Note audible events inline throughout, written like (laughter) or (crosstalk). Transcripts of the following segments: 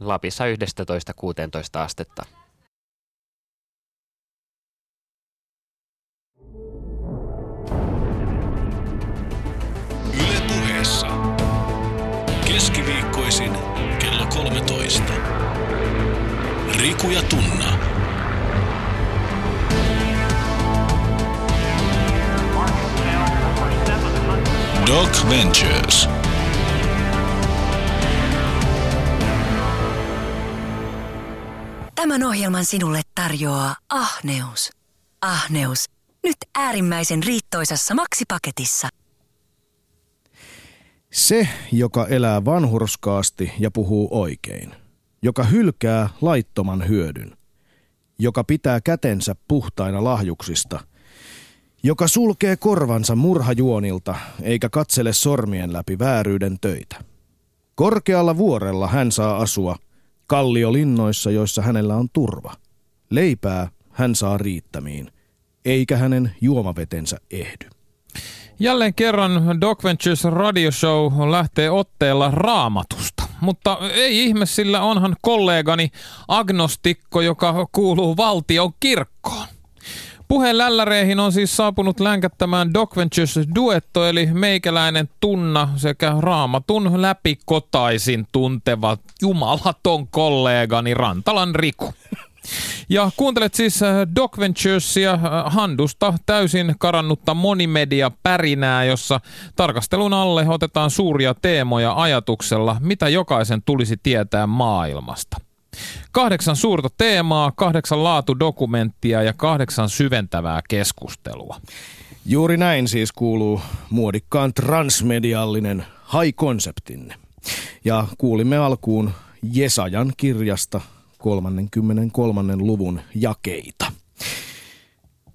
Lapissa 11-16 astetta. Yle puheessa. Keskiviikkoisin kello 13. Riku ja Tunna. Doc Ventures. Tämän ohjelman sinulle tarjoaa Ahneus. Ahneus. Nyt äärimmäisen riittoisassa maksipaketissa. Se, joka elää vanhurskaasti ja puhuu oikein, joka hylkää laittoman hyödyn, joka pitää kätensä puhtaina lahjuksista, joka sulkee korvansa murhajuonilta eikä katsele sormien läpi vääryyden töitä. Korkealla vuorella hän saa asua, kalliolinnoissa, joissa hänellä on turva. Leipää hän saa riittämiin, eikä hänen juomavetensä ehdy. Jälleen kerran Doc Ventures Radio Show lähtee otteella raamatusta. Mutta ei ihme, sillä onhan kollegani agnostikko, joka kuuluu valtion kirkkoon. Puheen lälläreihin on siis saapunut länkättämään Doc Ventures duetto, eli meikäläinen tunna sekä raamatun läpikotaisin tunteva jumalaton kollegani Rantalan Riku. Ja kuuntelet siis äh, Doc Venturesia äh, handusta täysin karannutta monimedia pärinää, jossa tarkastelun alle otetaan suuria teemoja ajatuksella, mitä jokaisen tulisi tietää maailmasta. Kahdeksan suurta teemaa, kahdeksan laatudokumenttia ja kahdeksan syventävää keskustelua. Juuri näin siis kuuluu muodikkaan transmediallinen high-konseptinne. Ja kuulimme alkuun Jesajan kirjasta 33. luvun jakeita.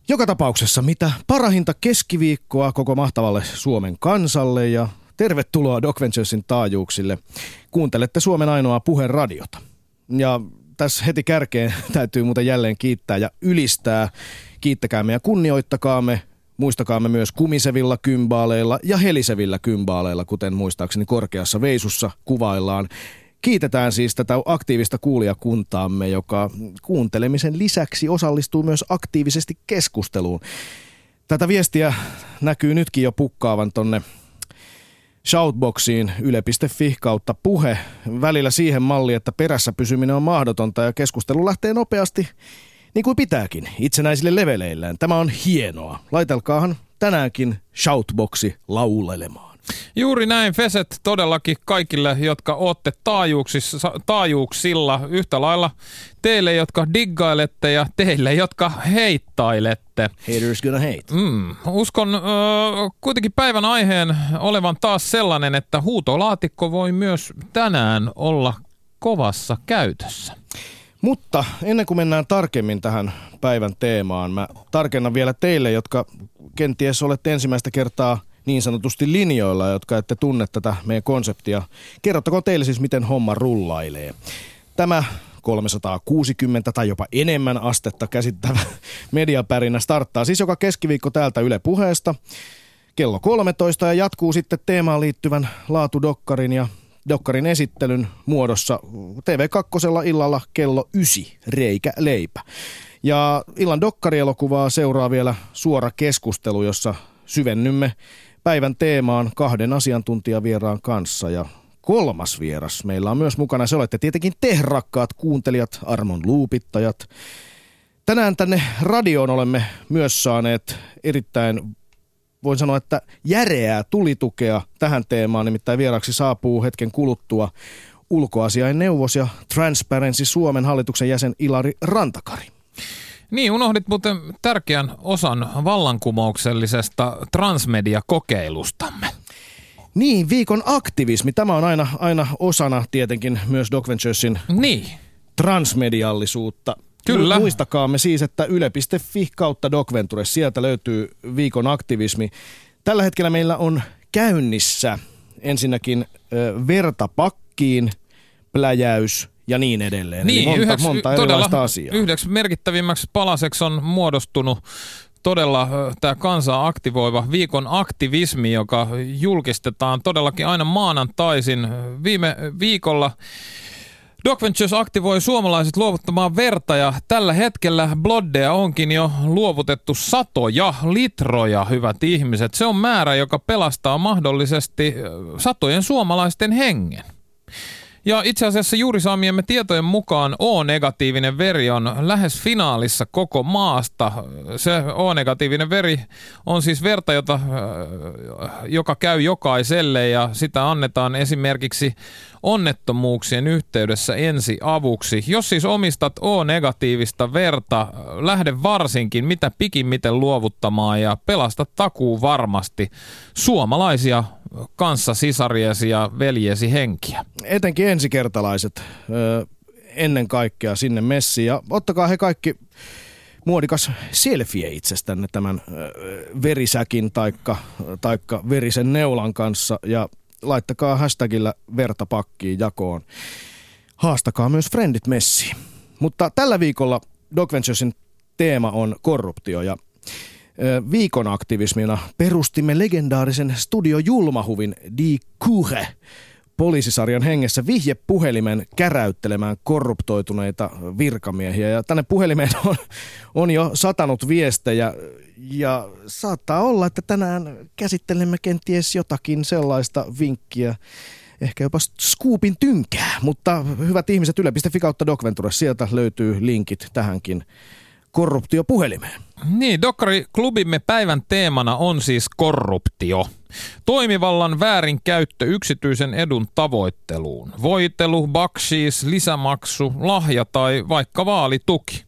Joka tapauksessa mitä parahinta keskiviikkoa koko mahtavalle Suomen kansalle ja tervetuloa Doc Venturesin taajuuksille. Kuuntelette Suomen ainoa puheradiota. Ja tässä heti kärkeen (laughs) täytyy muuten jälleen kiittää ja ylistää. Kiittäkäämme ja kunnioittakaamme. Muistakaamme myös kumisevilla kymbaaleilla ja helisevillä kymbaaleilla, kuten muistaakseni korkeassa veisussa kuvaillaan. Kiitetään siis tätä aktiivista kuulijakuntaamme, joka kuuntelemisen lisäksi osallistuu myös aktiivisesti keskusteluun. Tätä viestiä näkyy nytkin jo pukkaavan tonne shoutboxiin yle.fi kautta puhe. Välillä siihen malliin, että perässä pysyminen on mahdotonta ja keskustelu lähtee nopeasti niin kuin pitääkin itsenäisille leveleillään. Tämä on hienoa. Laitelkaahan tänäänkin shoutboxi laulelemaan. Juuri näin, Feset todellakin kaikille, jotka olette taajuuksilla yhtä lailla teille, jotka diggailette ja teille, jotka heittailette. Haters gonna hate. Mm, uskon ö, kuitenkin päivän aiheen olevan taas sellainen, että huutolaatikko voi myös tänään olla kovassa käytössä. Mutta ennen kuin mennään tarkemmin tähän päivän teemaan, mä tarkennan vielä teille, jotka kenties olette ensimmäistä kertaa – niin sanotusti linjoilla, jotka ette tunne tätä meidän konseptia. Kerrottakoon teille siis, miten homma rullailee. Tämä 360 tai jopa enemmän astetta käsittävä (laughs) mediapärinä starttaa siis joka keskiviikko täältä Yle puheesta kello 13 ja jatkuu sitten teemaan liittyvän laatudokkarin ja dokkarin esittelyn muodossa TV2 illalla kello 9, reikä leipä. Ja illan dokkarielokuvaa seuraa vielä suora keskustelu, jossa syvennymme päivän teemaan kahden asiantuntijavieraan kanssa ja kolmas vieras meillä on myös mukana. Se olette tietenkin te rakkaat kuuntelijat, armon luupittajat. Tänään tänne radioon olemme myös saaneet erittäin, voin sanoa, että järeää tulitukea tähän teemaan. Nimittäin vieraksi saapuu hetken kuluttua ulkoasiain neuvos ja Transparency Suomen hallituksen jäsen Ilari Rantakari. Niin, unohdit muuten tärkeän osan vallankumouksellisesta transmedia-kokeilustamme. Niin, viikon aktivismi. Tämä on aina, aina osana tietenkin myös Doc Venturesin niin. transmediallisuutta. Kyllä. Muistakaamme siis, että yle.fi kautta Doc Ventures, sieltä löytyy viikon aktivismi. Tällä hetkellä meillä on käynnissä ensinnäkin ö, vertapakkiin pläjäys – ja niin edelleen. Niin, Eli monta, yhdeksi, monta erilaista asiaa. Yhdeksi merkittävimmäksi palaseksi on muodostunut todella tämä kansaa aktivoiva viikon aktivismi, joka julkistetaan todellakin aina maanantaisin. Viime viikolla Doc Ventures aktivoi suomalaiset luovuttamaan verta ja tällä hetkellä bloddea onkin jo luovutettu satoja litroja, hyvät ihmiset. Se on määrä, joka pelastaa mahdollisesti satojen suomalaisten hengen. Ja itse asiassa juuri saamiemme tietojen mukaan O-negatiivinen veri on lähes finaalissa koko maasta. Se O-negatiivinen veri on siis verta, jota, joka käy jokaiselle ja sitä annetaan esimerkiksi onnettomuuksien yhteydessä ensi avuksi. Jos siis omistat O-negatiivista verta, lähde varsinkin mitä pikimmiten luovuttamaan ja pelasta takuu varmasti suomalaisia kanssa sisariesi ja veljesi henkiä. Etenkin ensikertalaiset ennen kaikkea sinne messiin ja ottakaa he kaikki muodikas selfie itsestänne tämän verisäkin taikka, taikka verisen neulan kanssa ja laittakaa hashtagillä verta pakkiin jakoon. Haastakaa myös Friendit messiin. Mutta tällä viikolla Doc Venturesin teema on korruptio ja viikon aktivismina perustimme legendaarisen studio Julmahuvin Di Kuhe poliisisarjan hengessä vihjepuhelimen käräyttelemään korruptoituneita virkamiehiä. Ja tänne puhelimeen on, on jo satanut viestejä ja saattaa olla, että tänään käsittelemme kenties jotakin sellaista vinkkiä, ehkä jopa Scoopin tynkää. Mutta hyvät ihmiset, yle.fi kautta Docventure, sieltä löytyy linkit tähänkin korruptiopuhelimeen. Niin, Dokkari klubimme päivän teemana on siis korruptio. Toimivallan väärinkäyttö yksityisen edun tavoitteluun. Voitelu, bakshiis, lisämaksu, lahja tai vaikka vaalituki.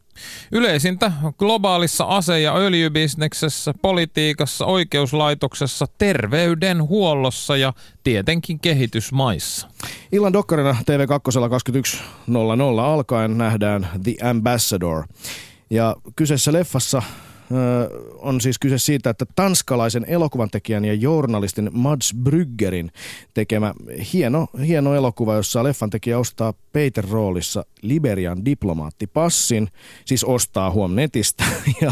Yleisintä globaalissa ase- ja öljybisneksessä, politiikassa, oikeuslaitoksessa, terveydenhuollossa ja tietenkin kehitysmaissa. Illan dokkarina TV2 21.00 alkaen nähdään The Ambassador – ja kyseessä leffassa on siis kyse siitä, että tanskalaisen elokuvan tekijän ja journalistin Mads Bryggerin tekemä hieno, hieno elokuva, jossa leffan tekijä ostaa Peter roolissa Liberian diplomaattipassin, siis ostaa huom netistä (laughs) ja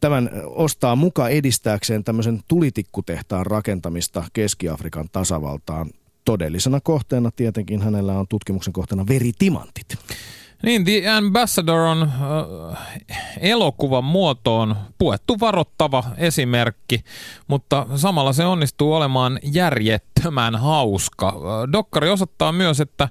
tämän ostaa muka edistääkseen tämmöisen tulitikkutehtaan rakentamista Keski-Afrikan tasavaltaan. Todellisena kohteena tietenkin hänellä on tutkimuksen kohteena veritimantit. Niin, The Ambassador on äh, elokuvan muotoon puettu varoittava esimerkki, mutta samalla se onnistuu olemaan järjettömän hauska. Äh, dokkari osoittaa myös, että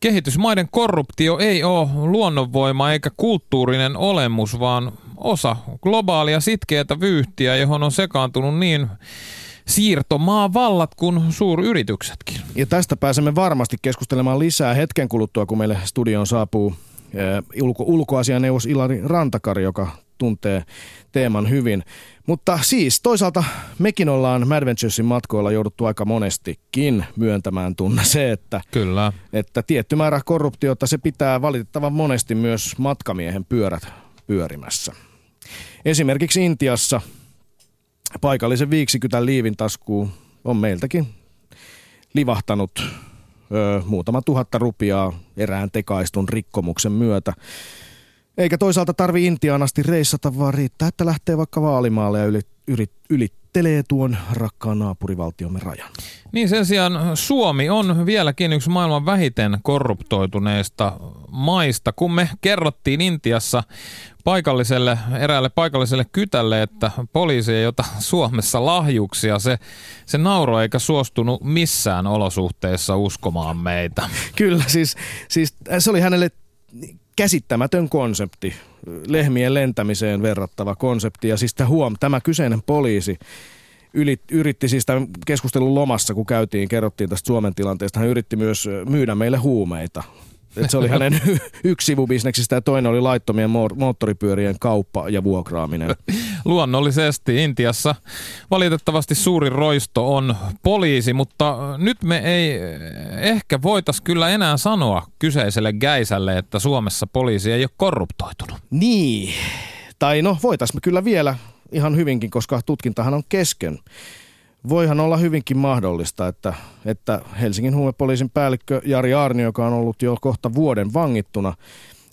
kehitysmaiden korruptio ei ole luonnonvoima eikä kulttuurinen olemus, vaan osa globaalia sitkeätä vyyhtiä, johon on sekaantunut niin siirtomaa vallat kuin suuryrityksetkin. Ja tästä pääsemme varmasti keskustelemaan lisää hetken kuluttua, kun meille studioon saapuu eh, ulko- ulkoasianeuvos Ilari Rantakari, joka tuntee teeman hyvin. Mutta siis toisaalta mekin ollaan Mad Venturesin matkoilla jouduttu aika monestikin myöntämään tunne se, että, Kyllä. että tietty määrä korruptiota se pitää valitettavan monesti myös matkamiehen pyörät pyörimässä. Esimerkiksi Intiassa paikallisen viiksikytän liivin taskuun on meiltäkin livahtanut ö, muutama tuhatta rupiaa erään tekaistun rikkomuksen myötä. Eikä toisaalta tarvi Intiaan asti reissata, vaan riittää, että lähtee vaikka vaalimaalle ja yli, yli, ylittelee tuon rakkaan naapurivaltiomme rajan. Niin sen sijaan Suomi on vieläkin yksi maailman vähiten korruptoituneista maista. Kun me kerrottiin Intiassa paikalliselle, eräälle paikalliselle kytälle, että poliisi ei ota Suomessa lahjuksia. Se, se nauroi eikä suostunut missään olosuhteissa uskomaan meitä. Kyllä, siis, siis se oli hänelle käsittämätön konsepti, lehmien lentämiseen verrattava konsepti. Ja siis huom, tämä kyseinen poliisi yritti siis tämän keskustelun lomassa, kun käytiin, kerrottiin tästä Suomen tilanteesta, hän yritti myös myydä meille huumeita. Et se oli hänen (laughs) yksi sivubisneksistä ja toinen oli laittomien moottoripyörien kauppa ja vuokraaminen. Luonnollisesti Intiassa valitettavasti suuri roisto on poliisi, mutta nyt me ei ehkä voitas kyllä enää sanoa kyseiselle Gäisälle, että Suomessa poliisi ei ole korruptoitunut. Niin, tai no voitais me kyllä vielä ihan hyvinkin, koska tutkintahan on kesken voihan olla hyvinkin mahdollista, että, että Helsingin huumepoliisin päällikkö Jari Arni, joka on ollut jo kohta vuoden vangittuna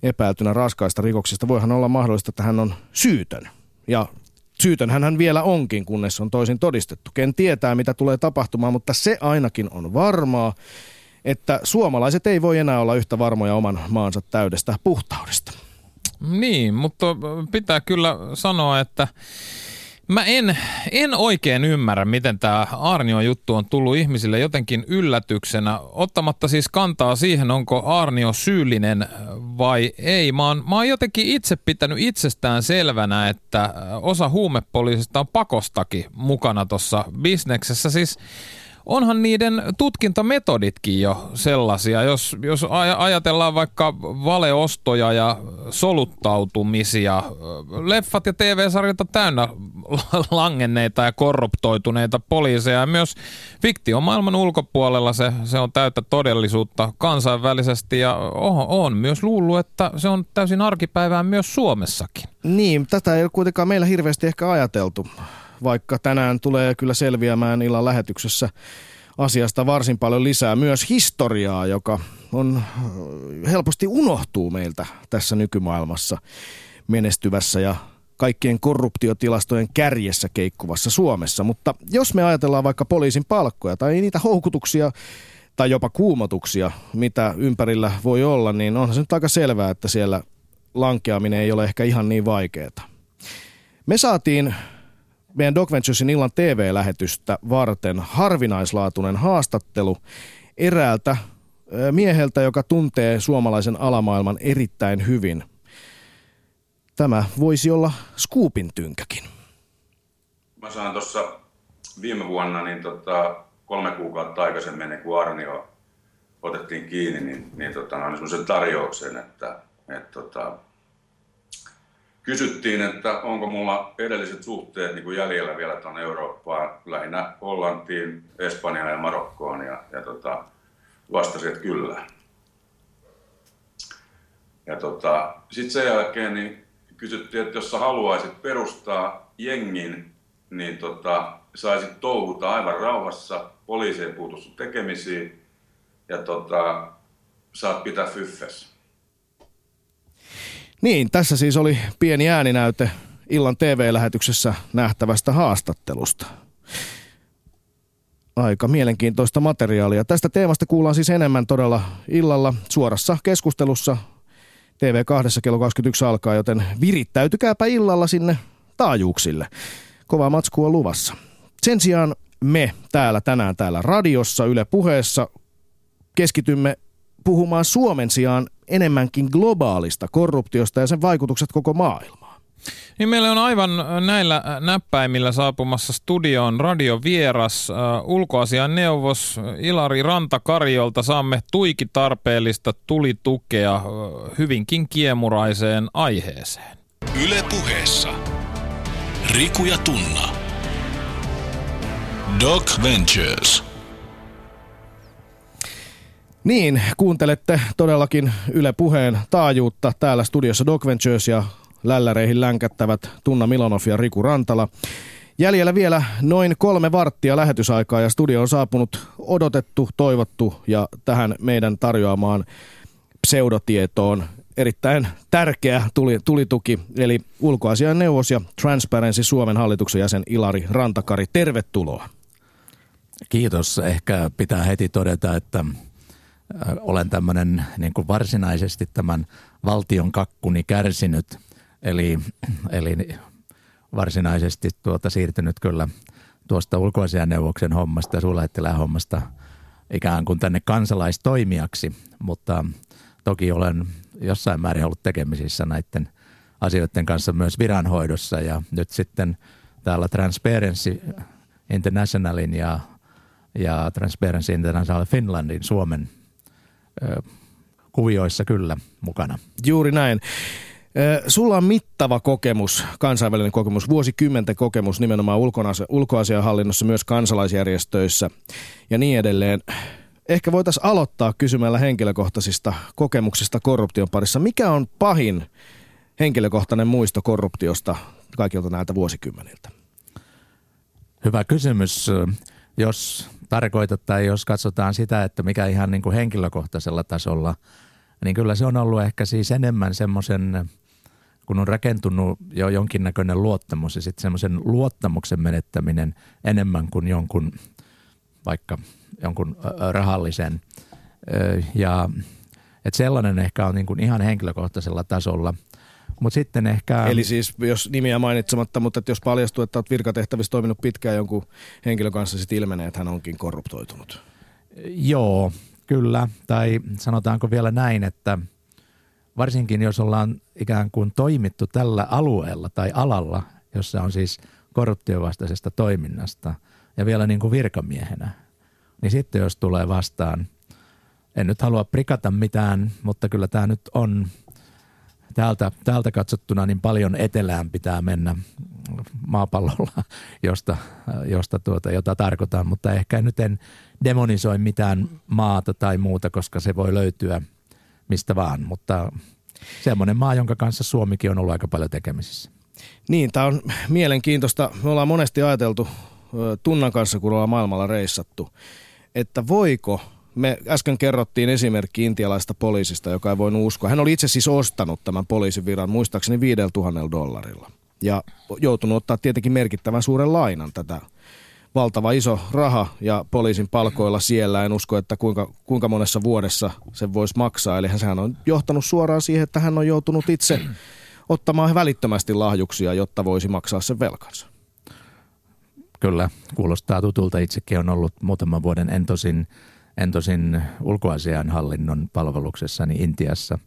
epäiltynä raskaista rikoksista, voihan olla mahdollista, että hän on syytön. Ja syytön hän vielä onkin, kunnes on toisin todistettu. Ken tietää, mitä tulee tapahtumaan, mutta se ainakin on varmaa, että suomalaiset ei voi enää olla yhtä varmoja oman maansa täydestä puhtaudesta. Niin, mutta pitää kyllä sanoa, että Mä en, en oikein ymmärrä, miten tämä Arnio juttu on tullut ihmisille jotenkin yllätyksenä, ottamatta siis kantaa siihen, onko Arnio syyllinen vai ei. Mä oon, mä oon jotenkin itse pitänyt itsestään selvänä, että osa huumepoliisista on pakostakin mukana tuossa bisneksessä. Siis onhan niiden tutkintametoditkin jo sellaisia. Jos, jos ajatellaan vaikka valeostoja ja soluttautumisia, leffat ja TV-sarjat on täynnä (laughs) langenneita ja korruptoituneita poliiseja. Ja myös fiktiomaailman ulkopuolella se, se on täyttä todellisuutta kansainvälisesti ja on, on myös luullut, että se on täysin arkipäivää myös Suomessakin. Niin, tätä ei ole kuitenkaan meillä hirveästi ehkä ajateltu vaikka tänään tulee kyllä selviämään illan lähetyksessä asiasta varsin paljon lisää. Myös historiaa, joka on helposti unohtuu meiltä tässä nykymaailmassa menestyvässä ja kaikkien korruptiotilastojen kärjessä keikkuvassa Suomessa. Mutta jos me ajatellaan vaikka poliisin palkkoja tai niitä houkutuksia tai jopa kuumotuksia, mitä ympärillä voi olla, niin onhan se nyt aika selvää, että siellä lankeaminen ei ole ehkä ihan niin vaikeaa. Me saatiin meidän Doc Venturesin illan TV-lähetystä varten harvinaislaatuinen haastattelu eräältä mieheltä, joka tuntee suomalaisen alamaailman erittäin hyvin. Tämä voisi olla Scoopin tynkäkin. Mä sain tuossa viime vuonna niin tota, kolme kuukautta aikaisemmin, ennen kuin Arnio otettiin kiinni, niin, niin tota, semmoisen tarjouksen, että, että tota, kysyttiin, että onko mulla edelliset suhteet niin kuin jäljellä vielä tuonne Eurooppaan, lähinnä Hollantiin, Espanjaan ja Marokkoon, ja, ja tota, vastasin, että kyllä. Ja tota, sitten sen jälkeen niin kysyttiin, että jos sä haluaisit perustaa jengin, niin tota, saisit touhuta aivan rauhassa, poliisi ei puutu sun tekemisiin, ja tota, saat pitää fyffes. Niin, tässä siis oli pieni ääninäyte illan TV-lähetyksessä nähtävästä haastattelusta. Aika mielenkiintoista materiaalia. Tästä teemasta kuullaan siis enemmän todella illalla suorassa keskustelussa TV2 kello 21 alkaa, joten virittäytykääpä illalla sinne taajuuksille. Kova matsku on luvassa. Sen sijaan me täällä tänään täällä radiossa Yle puheessa keskitymme puhumaan Suomen sijaan enemmänkin globaalista korruptiosta ja sen vaikutukset koko maailmaan. Niin meillä on aivan näillä näppäimillä saapumassa studioon radiovieras, uh, ulkoasian neuvos Ilari Rantakarjolta. Saamme tuiki tarpeellista tulitukea uh, hyvinkin kiemuraiseen aiheeseen. Yle puheessa. Riku ja Tunna. Doc Ventures. Niin, kuuntelette todellakin Yle Puheen taajuutta. Täällä studiossa Doc Ventures ja lälläreihin länkättävät Tunna Milonov ja Riku Rantala. Jäljellä vielä noin kolme varttia lähetysaikaa ja studio on saapunut odotettu, toivottu ja tähän meidän tarjoamaan pseudotietoon erittäin tärkeä tuli, tulituki, eli ulkoasian neuvos ja Transparency Suomen hallituksen jäsen Ilari Rantakari. Tervetuloa. Kiitos. Ehkä pitää heti todeta, että olen tämmöinen niin kuin varsinaisesti tämän valtion kakkuni kärsinyt, eli, eli varsinaisesti tuota siirtynyt kyllä tuosta ulkoasianneuvoksen hommasta ja hommasta ikään kuin tänne kansalaistoimijaksi, mutta toki olen jossain määrin ollut tekemisissä näiden asioiden kanssa myös viranhoidossa ja nyt sitten täällä Transparency Internationalin ja, ja Transparency International Finlandin Suomen kuvioissa kyllä mukana. Juuri näin. Sulla on mittava kokemus, kansainvälinen kokemus, vuosikymmenten kokemus nimenomaan ulkoasianhallinnossa, myös kansalaisjärjestöissä ja niin edelleen. Ehkä voitaisiin aloittaa kysymällä henkilökohtaisista kokemuksista korruption parissa. Mikä on pahin henkilökohtainen muisto korruptiosta kaikilta näiltä vuosikymmeniltä? Hyvä kysymys. Jos tarkoita tai jos katsotaan sitä, että mikä ihan niin kuin henkilökohtaisella tasolla, niin kyllä se on ollut ehkä siis enemmän semmoisen, kun on rakentunut jo jonkinnäköinen luottamus ja sitten semmoisen luottamuksen menettäminen enemmän kuin jonkun vaikka jonkun rahallisen Ja että sellainen ehkä on niin kuin ihan henkilökohtaisella tasolla. Mutta sitten ehkä... Eli siis, jos nimiä mainitsematta, mutta että jos paljastuu, että olet virkatehtävissä toiminut pitkään jonkun henkilön kanssa, sitten ilmenee, että hän onkin korruptoitunut. Joo, kyllä. Tai sanotaanko vielä näin, että varsinkin jos ollaan ikään kuin toimittu tällä alueella tai alalla, jossa on siis korruptiovastaisesta toiminnasta ja vielä niin kuin virkamiehenä, niin sitten jos tulee vastaan, en nyt halua prikata mitään, mutta kyllä tämä nyt on täältä, täältä katsottuna niin paljon etelään pitää mennä maapallolla, josta, josta tuota, jota tarkoitan, mutta ehkä nyt en demonisoi mitään maata tai muuta, koska se voi löytyä mistä vaan, mutta semmoinen maa, jonka kanssa Suomikin on ollut aika paljon tekemisissä. Niin, tämä on mielenkiintoista. Me ollaan monesti ajateltu Tunnan kanssa, kun ollaan maailmalla reissattu, että voiko, me äsken kerrottiin esimerkki intialaista poliisista, joka ei voinut uskoa. Hän oli itse siis ostanut tämän poliisin viran muistaakseni 5000 dollarilla ja joutunut ottaa tietenkin merkittävän suuren lainan tätä valtava iso raha ja poliisin palkoilla siellä. En usko, että kuinka, kuinka monessa vuodessa se voisi maksaa. Eli hän on johtanut suoraan siihen, että hän on joutunut itse ottamaan välittömästi lahjuksia, jotta voisi maksaa sen velkansa. Kyllä, kuulostaa tutulta. Itsekin on ollut muutaman vuoden en tosin, en tosin ulkoasian hallinnon palveluksessani Intiassa.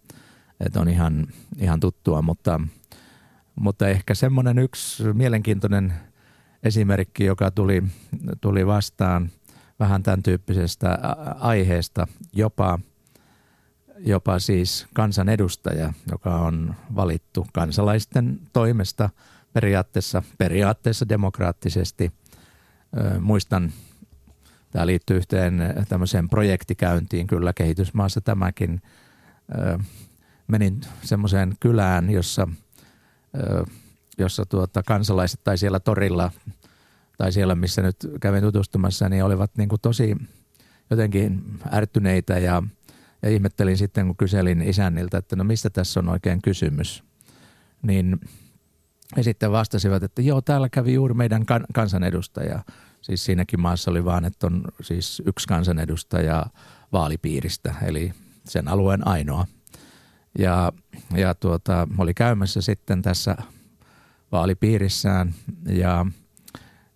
Että on ihan, ihan tuttua, mutta, mutta ehkä semmoinen yksi mielenkiintoinen esimerkki, joka tuli, tuli vastaan vähän tämän tyyppisestä aiheesta, jopa, jopa siis kansanedustaja, joka on valittu kansalaisten toimesta periaatteessa, periaatteessa demokraattisesti. Muistan, tämä liittyy yhteen tämmöiseen projektikäyntiin, kyllä kehitysmaassa tämäkin. Menin semmoiseen kylään, jossa, jossa tuota, kansalaiset tai siellä torilla tai siellä, missä nyt kävin tutustumassa, niin olivat niin kuin tosi jotenkin ärtyneitä ja, ja ihmettelin sitten, kun kyselin isänniltä, että no mistä tässä on oikein kysymys. Niin he sitten vastasivat, että joo, täällä kävi juuri meidän kan- kansanedustaja. Siis siinäkin maassa oli vaan, että on siis yksi kansanedustaja vaalipiiristä, eli sen alueen ainoa. Ja, ja tuota, oli käymässä sitten tässä vaalipiirissään ja,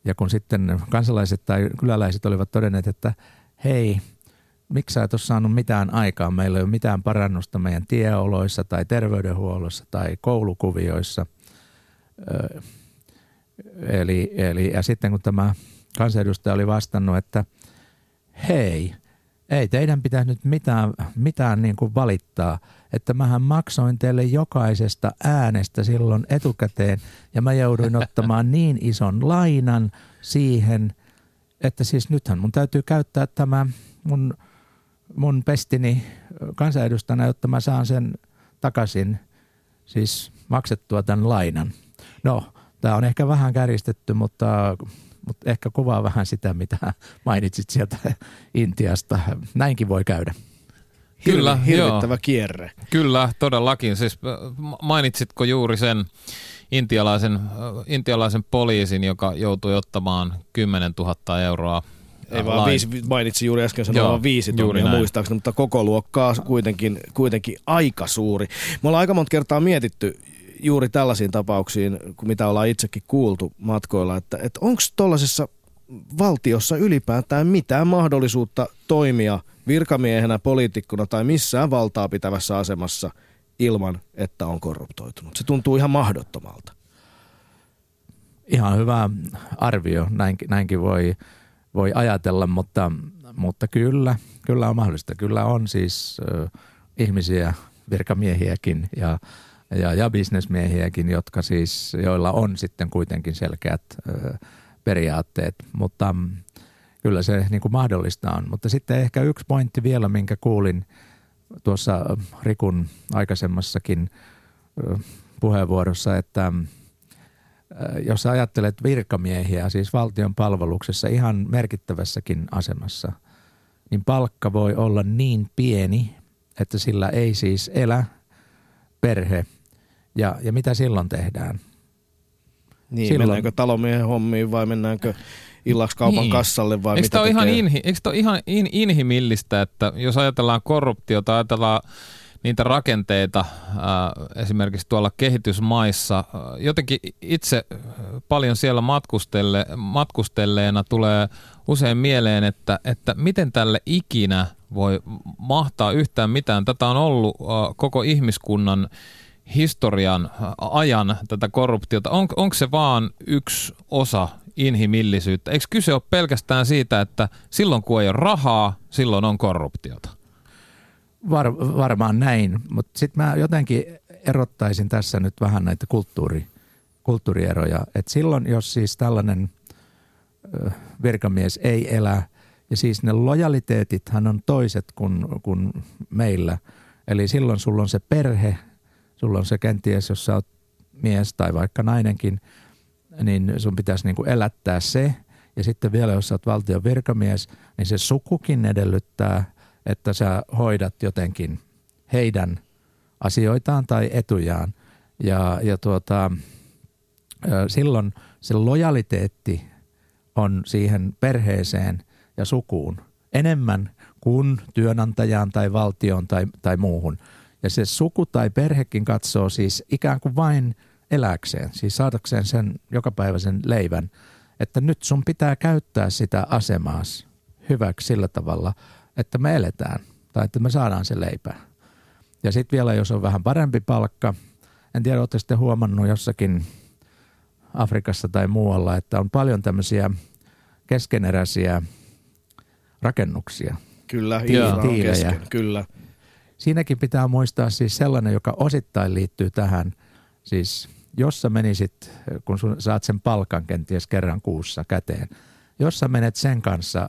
ja kun sitten kansalaiset tai kyläläiset olivat todenneet, että hei, miksi sä et ole saanut mitään aikaa, meillä ei ole mitään parannusta meidän tieoloissa tai terveydenhuollossa tai koulukuvioissa. Ö, Eli, eli, ja sitten kun tämä kansanedustaja oli vastannut, että hei, ei teidän pitäisi nyt mitään, mitään niin kuin valittaa, että mähän maksoin teille jokaisesta äänestä silloin etukäteen ja mä jouduin (laughs) ottamaan niin ison lainan siihen, että siis nythän mun täytyy käyttää tämä mun, mun pestini kansanedustajana, jotta mä saan sen takaisin, siis maksettua tämän lainan. No, tämä on ehkä vähän kärjistetty, mutta mutta ehkä kuvaa vähän sitä, mitä mainitsit sieltä Intiasta. Näinkin voi käydä. Kyllä, Hirvi- Hirvittävä kierre. Kyllä, todellakin. Siis äh, mainitsitko juuri sen intialaisen, äh, intialaisen poliisin, joka joutui ottamaan 10 000 euroa Ei vaan viisi, mainitsin juuri äsken Joo, sanoa vaan viisi näin. muistaakseni, mutta koko luokkaa kuitenkin, kuitenkin aika suuri. Me ollaan aika monta kertaa mietitty juuri tällaisiin tapauksiin, mitä ollaan itsekin kuultu matkoilla, että, että onko tuollaisessa valtiossa ylipäätään mitään mahdollisuutta toimia virkamiehenä, poliitikkona tai missään valtaa pitävässä asemassa ilman, että on korruptoitunut. Se tuntuu ihan mahdottomalta. Ihan hyvä arvio, näinkin, näinkin voi, voi ajatella, mutta, mutta kyllä, kyllä on mahdollista. Kyllä on siis ö, ihmisiä, virkamiehiäkin ja, ja, ja bisnesmiehiäkin, jotka siis, joilla on sitten kuitenkin selkeät ö, periaatteet, mutta mm, kyllä se niin kuin mahdollista on. Mutta sitten ehkä yksi pointti vielä, minkä kuulin tuossa Rikun aikaisemmassakin ö, puheenvuorossa, että mm, jos ajattelet virkamiehiä, siis valtion palveluksessa ihan merkittävässäkin asemassa, niin palkka voi olla niin pieni, että sillä ei siis elä perhe. Ja, ja mitä silloin tehdään? Niin, Silloin- mennäänkö talomiehen hommiin vai mennäänkö illaksi kaupan Niin. kassalle vai Eikö mitä ihan, inhi, eikö tämä ole ihan in, inhimillistä, että jos ajatellaan korruptiota, ajatellaan niitä rakenteita ää, esimerkiksi tuolla kehitysmaissa, ää, jotenkin itse ää, paljon siellä matkustelle, matkustelleena tulee usein mieleen, että, että miten tälle ikinä voi mahtaa yhtään mitään. Tätä on ollut koko ihmiskunnan historian ajan tätä korruptiota. On, onko se vaan yksi osa inhimillisyyttä? Eikö kyse ole pelkästään siitä, että silloin kun ei ole rahaa, silloin on korruptiota? Var, varmaan näin, mutta sitten mä jotenkin erottaisin tässä nyt vähän näitä kulttuuri, kulttuurieroja. Et silloin, jos siis tällainen virkamies ei elä, ja siis ne lojaliteetithan on toiset kuin, kuin meillä. Eli silloin sulla on se perhe, sulla on se kenties, jos sä oot mies tai vaikka nainenkin, niin sun pitäisi niin kuin elättää se. Ja sitten vielä, jos sä oot valtion virkamies, niin se sukukin edellyttää, että sä hoidat jotenkin heidän asioitaan tai etujaan. Ja, ja tuota, silloin se lojaliteetti on siihen perheeseen ja sukuun enemmän kuin työnantajaan tai valtioon tai, tai muuhun. Ja se suku tai perhekin katsoo siis ikään kuin vain eläkseen, siis saadakseen sen jokapäiväisen leivän, että nyt sun pitää käyttää sitä asemaas hyväksi sillä tavalla, että me eletään tai että me saadaan se leipää. Ja sitten vielä, jos on vähän parempi palkka, en tiedä, olette sitten huomannut jossakin Afrikassa tai muualla, että on paljon tämmöisiä keskeneräisiä rakennuksia. Kyllä, Tiilejä. kesken, kyllä. Siinäkin pitää muistaa siis sellainen, joka osittain liittyy tähän, siis jos sä menisit, kun sun, saat sen palkan kenties kerran kuussa käteen, jos sä menet sen kanssa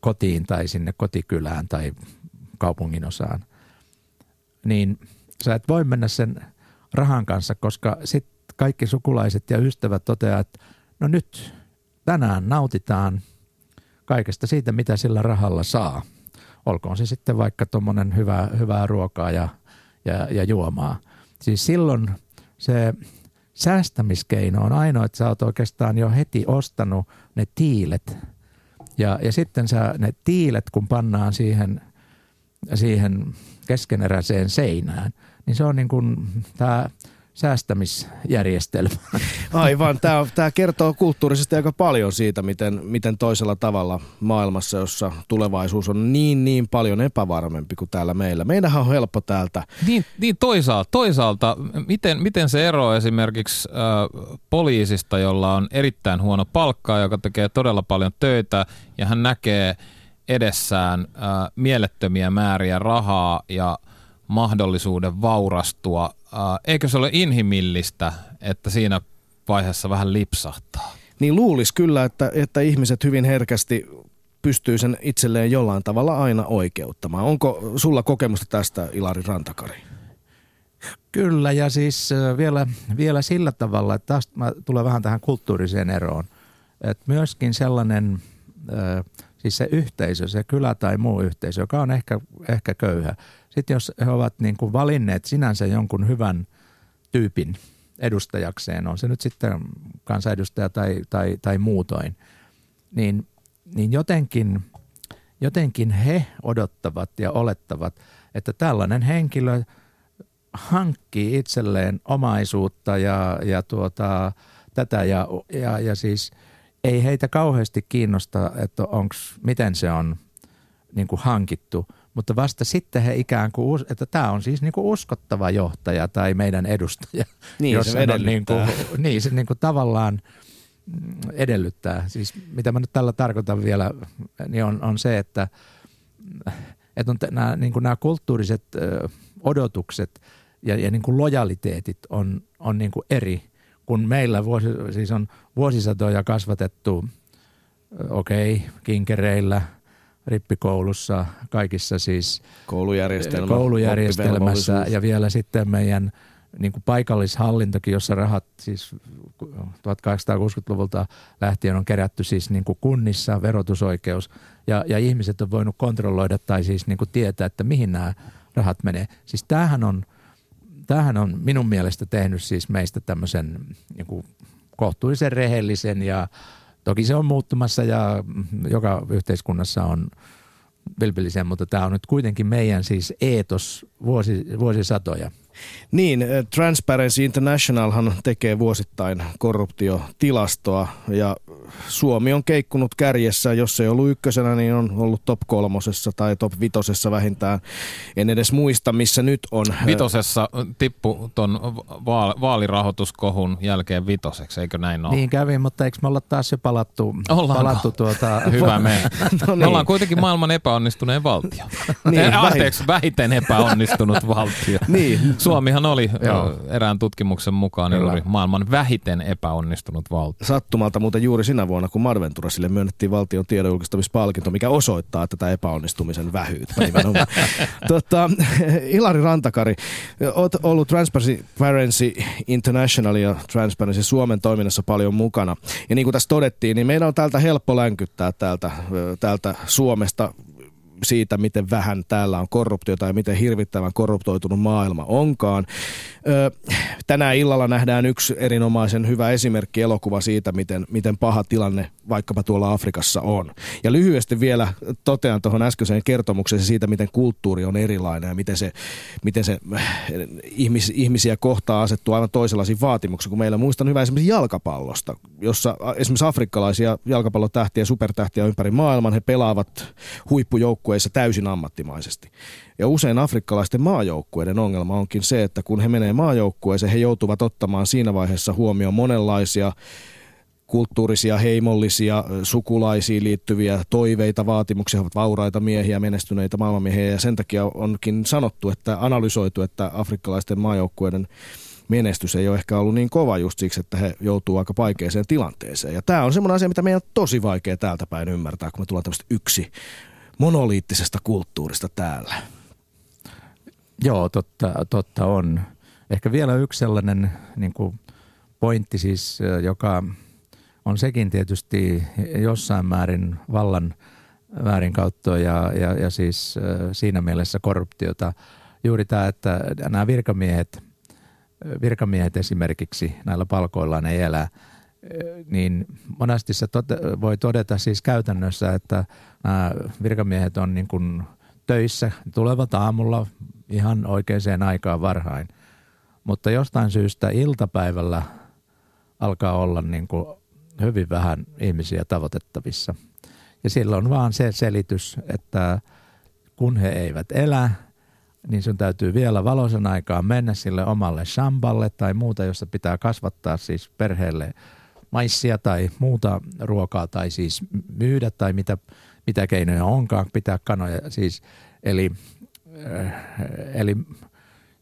kotiin tai sinne kotikylään tai kaupungin osaan, niin sä et voi mennä sen rahan kanssa, koska sitten kaikki sukulaiset ja ystävät toteaa, että no nyt tänään nautitaan kaikesta siitä, mitä sillä rahalla saa. Olkoon se sitten vaikka tuommoinen hyvä, hyvää ruokaa ja, ja, ja juomaa. Siis silloin se säästämiskeino on ainoa, että sä oot oikeastaan jo heti ostanut ne tiilet. Ja, ja sitten sä, ne tiilet, kun pannaan siihen, siihen keskeneräiseen seinään, niin se on niin kuin tämä säästämisjärjestelmä. Aivan, tämä, tämä kertoo kulttuurisesti aika paljon siitä, miten, miten toisella tavalla maailmassa, jossa tulevaisuus on niin niin paljon epävarmempi kuin täällä meillä. Meidänhän on helppo täältä. Niin, niin toisaalta, toisaalta miten, miten se ero esimerkiksi äh, poliisista, jolla on erittäin huono palkka, joka tekee todella paljon töitä ja hän näkee edessään äh, mielettömiä määriä rahaa ja mahdollisuuden vaurastua. Äh, eikö se ole inhimillistä, että siinä vaiheessa vähän lipsahtaa? Niin luulisi kyllä, että, että ihmiset hyvin herkästi pystyy sen itselleen jollain tavalla aina oikeuttamaan. Onko sulla kokemusta tästä, Ilari Rantakari? Kyllä, ja siis vielä, vielä sillä tavalla, että taas mä tulen vähän tähän kulttuuriseen eroon. Että myöskin sellainen, siis se yhteisö, se kylä tai muu yhteisö, joka on ehkä, ehkä köyhä. Sitten jos he ovat niin kuin valinneet sinänsä jonkun hyvän tyypin edustajakseen, on se nyt sitten kansanedustaja tai, tai, tai muutoin, niin, niin jotenkin, jotenkin he odottavat ja olettavat, että tällainen henkilö hankkii itselleen omaisuutta ja, ja tuota, tätä ja, ja, ja siis ei heitä kauheasti kiinnosta, että onks, miten se on niin kuin hankittu, mutta vasta sitten he ikään kuin, että tämä on siis niin kuin uskottava johtaja tai meidän edustaja. Niin, jos se on niin kuin, niin, se niin kuin tavallaan mm, edellyttää. Siis mitä mä nyt tällä tarkoitan vielä, niin on, on se, että, että on t- nämä, niin kuin nämä kulttuuriset ö, odotukset ja, ja niin kuin lojaliteetit on, on niin kuin eri, kun meillä vuosi, siis on vuosisatoja kasvatettu, okei, okay, kinkereillä, rippikoulussa, kaikissa siis Koulujärjestelmä, koulujärjestelmässä ja vielä sitten meidän niin kuin paikallishallintokin, jossa rahat siis 1860-luvulta lähtien on kerätty siis niin kuin kunnissa, verotusoikeus ja, ja ihmiset on voinut kontrolloida tai siis niin kuin tietää, että mihin nämä rahat menee. Siis tämähän on, tämähän on minun mielestä tehnyt siis meistä tämmöisen niin kuin kohtuullisen rehellisen ja toki se on muuttumassa ja joka yhteiskunnassa on vilpillisiä, mutta tämä on nyt kuitenkin meidän siis eetos vuosi, vuosisatoja. Niin, eh, Transparency Internationalhan tekee vuosittain korruptiotilastoa ja Suomi on keikkunut kärjessä, jos ei ollut ykkösenä, niin on ollut top kolmosessa tai top vitosessa vähintään. En edes muista, missä nyt on. Vitosessa tippu ton vaalirahoituskohun jälkeen vitoseksi, eikö näin ole? Niin kävi, mutta eikö me olla taas jo palattu? Ollaanko? palattu tuota... (laughs) Hyvä me. (laughs) no niin. Me ollaan kuitenkin maailman epäonnistuneen valtio. niin, eh, Anteeksi, vähiten epäonnistunut valtio. niin. Suomihan oli Joo. erään tutkimuksen mukaan juuri maailman vähiten epäonnistunut valtio. Sattumalta muuten juuri sinä vuonna, kun Madventurasille myönnettiin valtion tiedonjulkistamispalkinto, mikä osoittaa tätä epäonnistumisen vähyyttä. (laughs) tota, Ilari Rantakari, olet ollut Transparency International ja Transparency Suomen toiminnassa paljon mukana. Ja niin kuin tässä todettiin, niin meidän on täältä helppo länkyttää täältä, täältä Suomesta siitä, miten vähän täällä on korruptiota ja miten hirvittävän korruptoitunut maailma onkaan. tänään illalla nähdään yksi erinomaisen hyvä esimerkki elokuva siitä, miten, miten paha tilanne vaikkapa tuolla Afrikassa on. Ja lyhyesti vielä totean tuohon äskeiseen kertomukseen siitä, miten kulttuuri on erilainen ja miten se, miten se ihmis, ihmisiä kohtaa asettuu aivan toisenlaisiin vaatimuksiin kuin meillä. Muistan hyvä esimerkiksi jalkapallosta, jossa esimerkiksi afrikkalaisia jalkapallotähtiä, supertähtiä ympäri maailman, he pelaavat huippujoukkueissa täysin ammattimaisesti. Ja usein afrikkalaisten maajoukkueiden ongelma onkin se, että kun he menee maajoukkueeseen, he joutuvat ottamaan siinä vaiheessa huomioon monenlaisia kulttuurisia, heimollisia, sukulaisiin liittyviä toiveita, vaatimuksia, ovat vauraita miehiä, menestyneitä maailmanmiehiä ja sen takia onkin sanottu, että analysoitu, että afrikkalaisten maajoukkueiden menestys ei ole ehkä ollut niin kova just siksi, että he joutuu aika vaikeaseen tilanteeseen. Ja tämä on semmoinen asia, mitä meidän on tosi vaikea täältä päin ymmärtää, kun me tullaan tämmöistä yksi monoliittisesta kulttuurista täällä. Joo, totta, totta on. Ehkä vielä yksi sellainen niin kuin pointti siis, joka on sekin tietysti jossain määrin vallan väärinkauttoa ja, ja, ja siis siinä mielessä korruptiota. Juuri tämä, että nämä virkamiehet, virkamiehet esimerkiksi näillä palkoillaan ei elä, niin monesti se tote, voi todeta siis käytännössä, että nämä virkamiehet on niin kuin töissä, tulevat aamulla ihan oikeaan aikaan varhain. Mutta jostain syystä iltapäivällä alkaa olla niin kuin hyvin vähän ihmisiä tavoitettavissa. Ja silloin vaan se selitys, että kun he eivät elä, niin sun täytyy vielä valoisen aikaa mennä sille omalle shamballe tai muuta, jossa pitää kasvattaa siis perheelle maissia tai muuta ruokaa tai siis myydä tai mitä, mitä keinoja onkaan, pitää kanoja. Siis, eli, äh, eli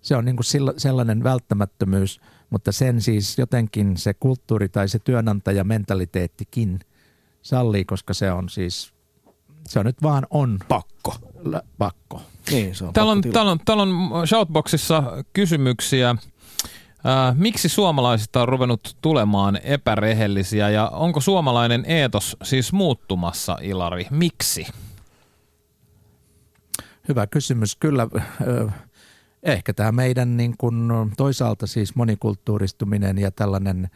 se on niin kuin sellainen välttämättömyys, mutta sen siis jotenkin se kulttuuri tai se työnantajamentaliteettikin sallii, koska se on siis, se on nyt vaan on. Pakko. L- pakko. Niin, se on täällä, on, täällä, on, täällä on Shoutboxissa kysymyksiä. Äh, miksi suomalaisista on ruvennut tulemaan epärehellisiä ja onko suomalainen eetos siis muuttumassa, Ilari? Miksi? Hyvä kysymys. Kyllä äh, ehkä tämä meidän niin kuin, toisaalta siis monikulttuuristuminen ja tällainen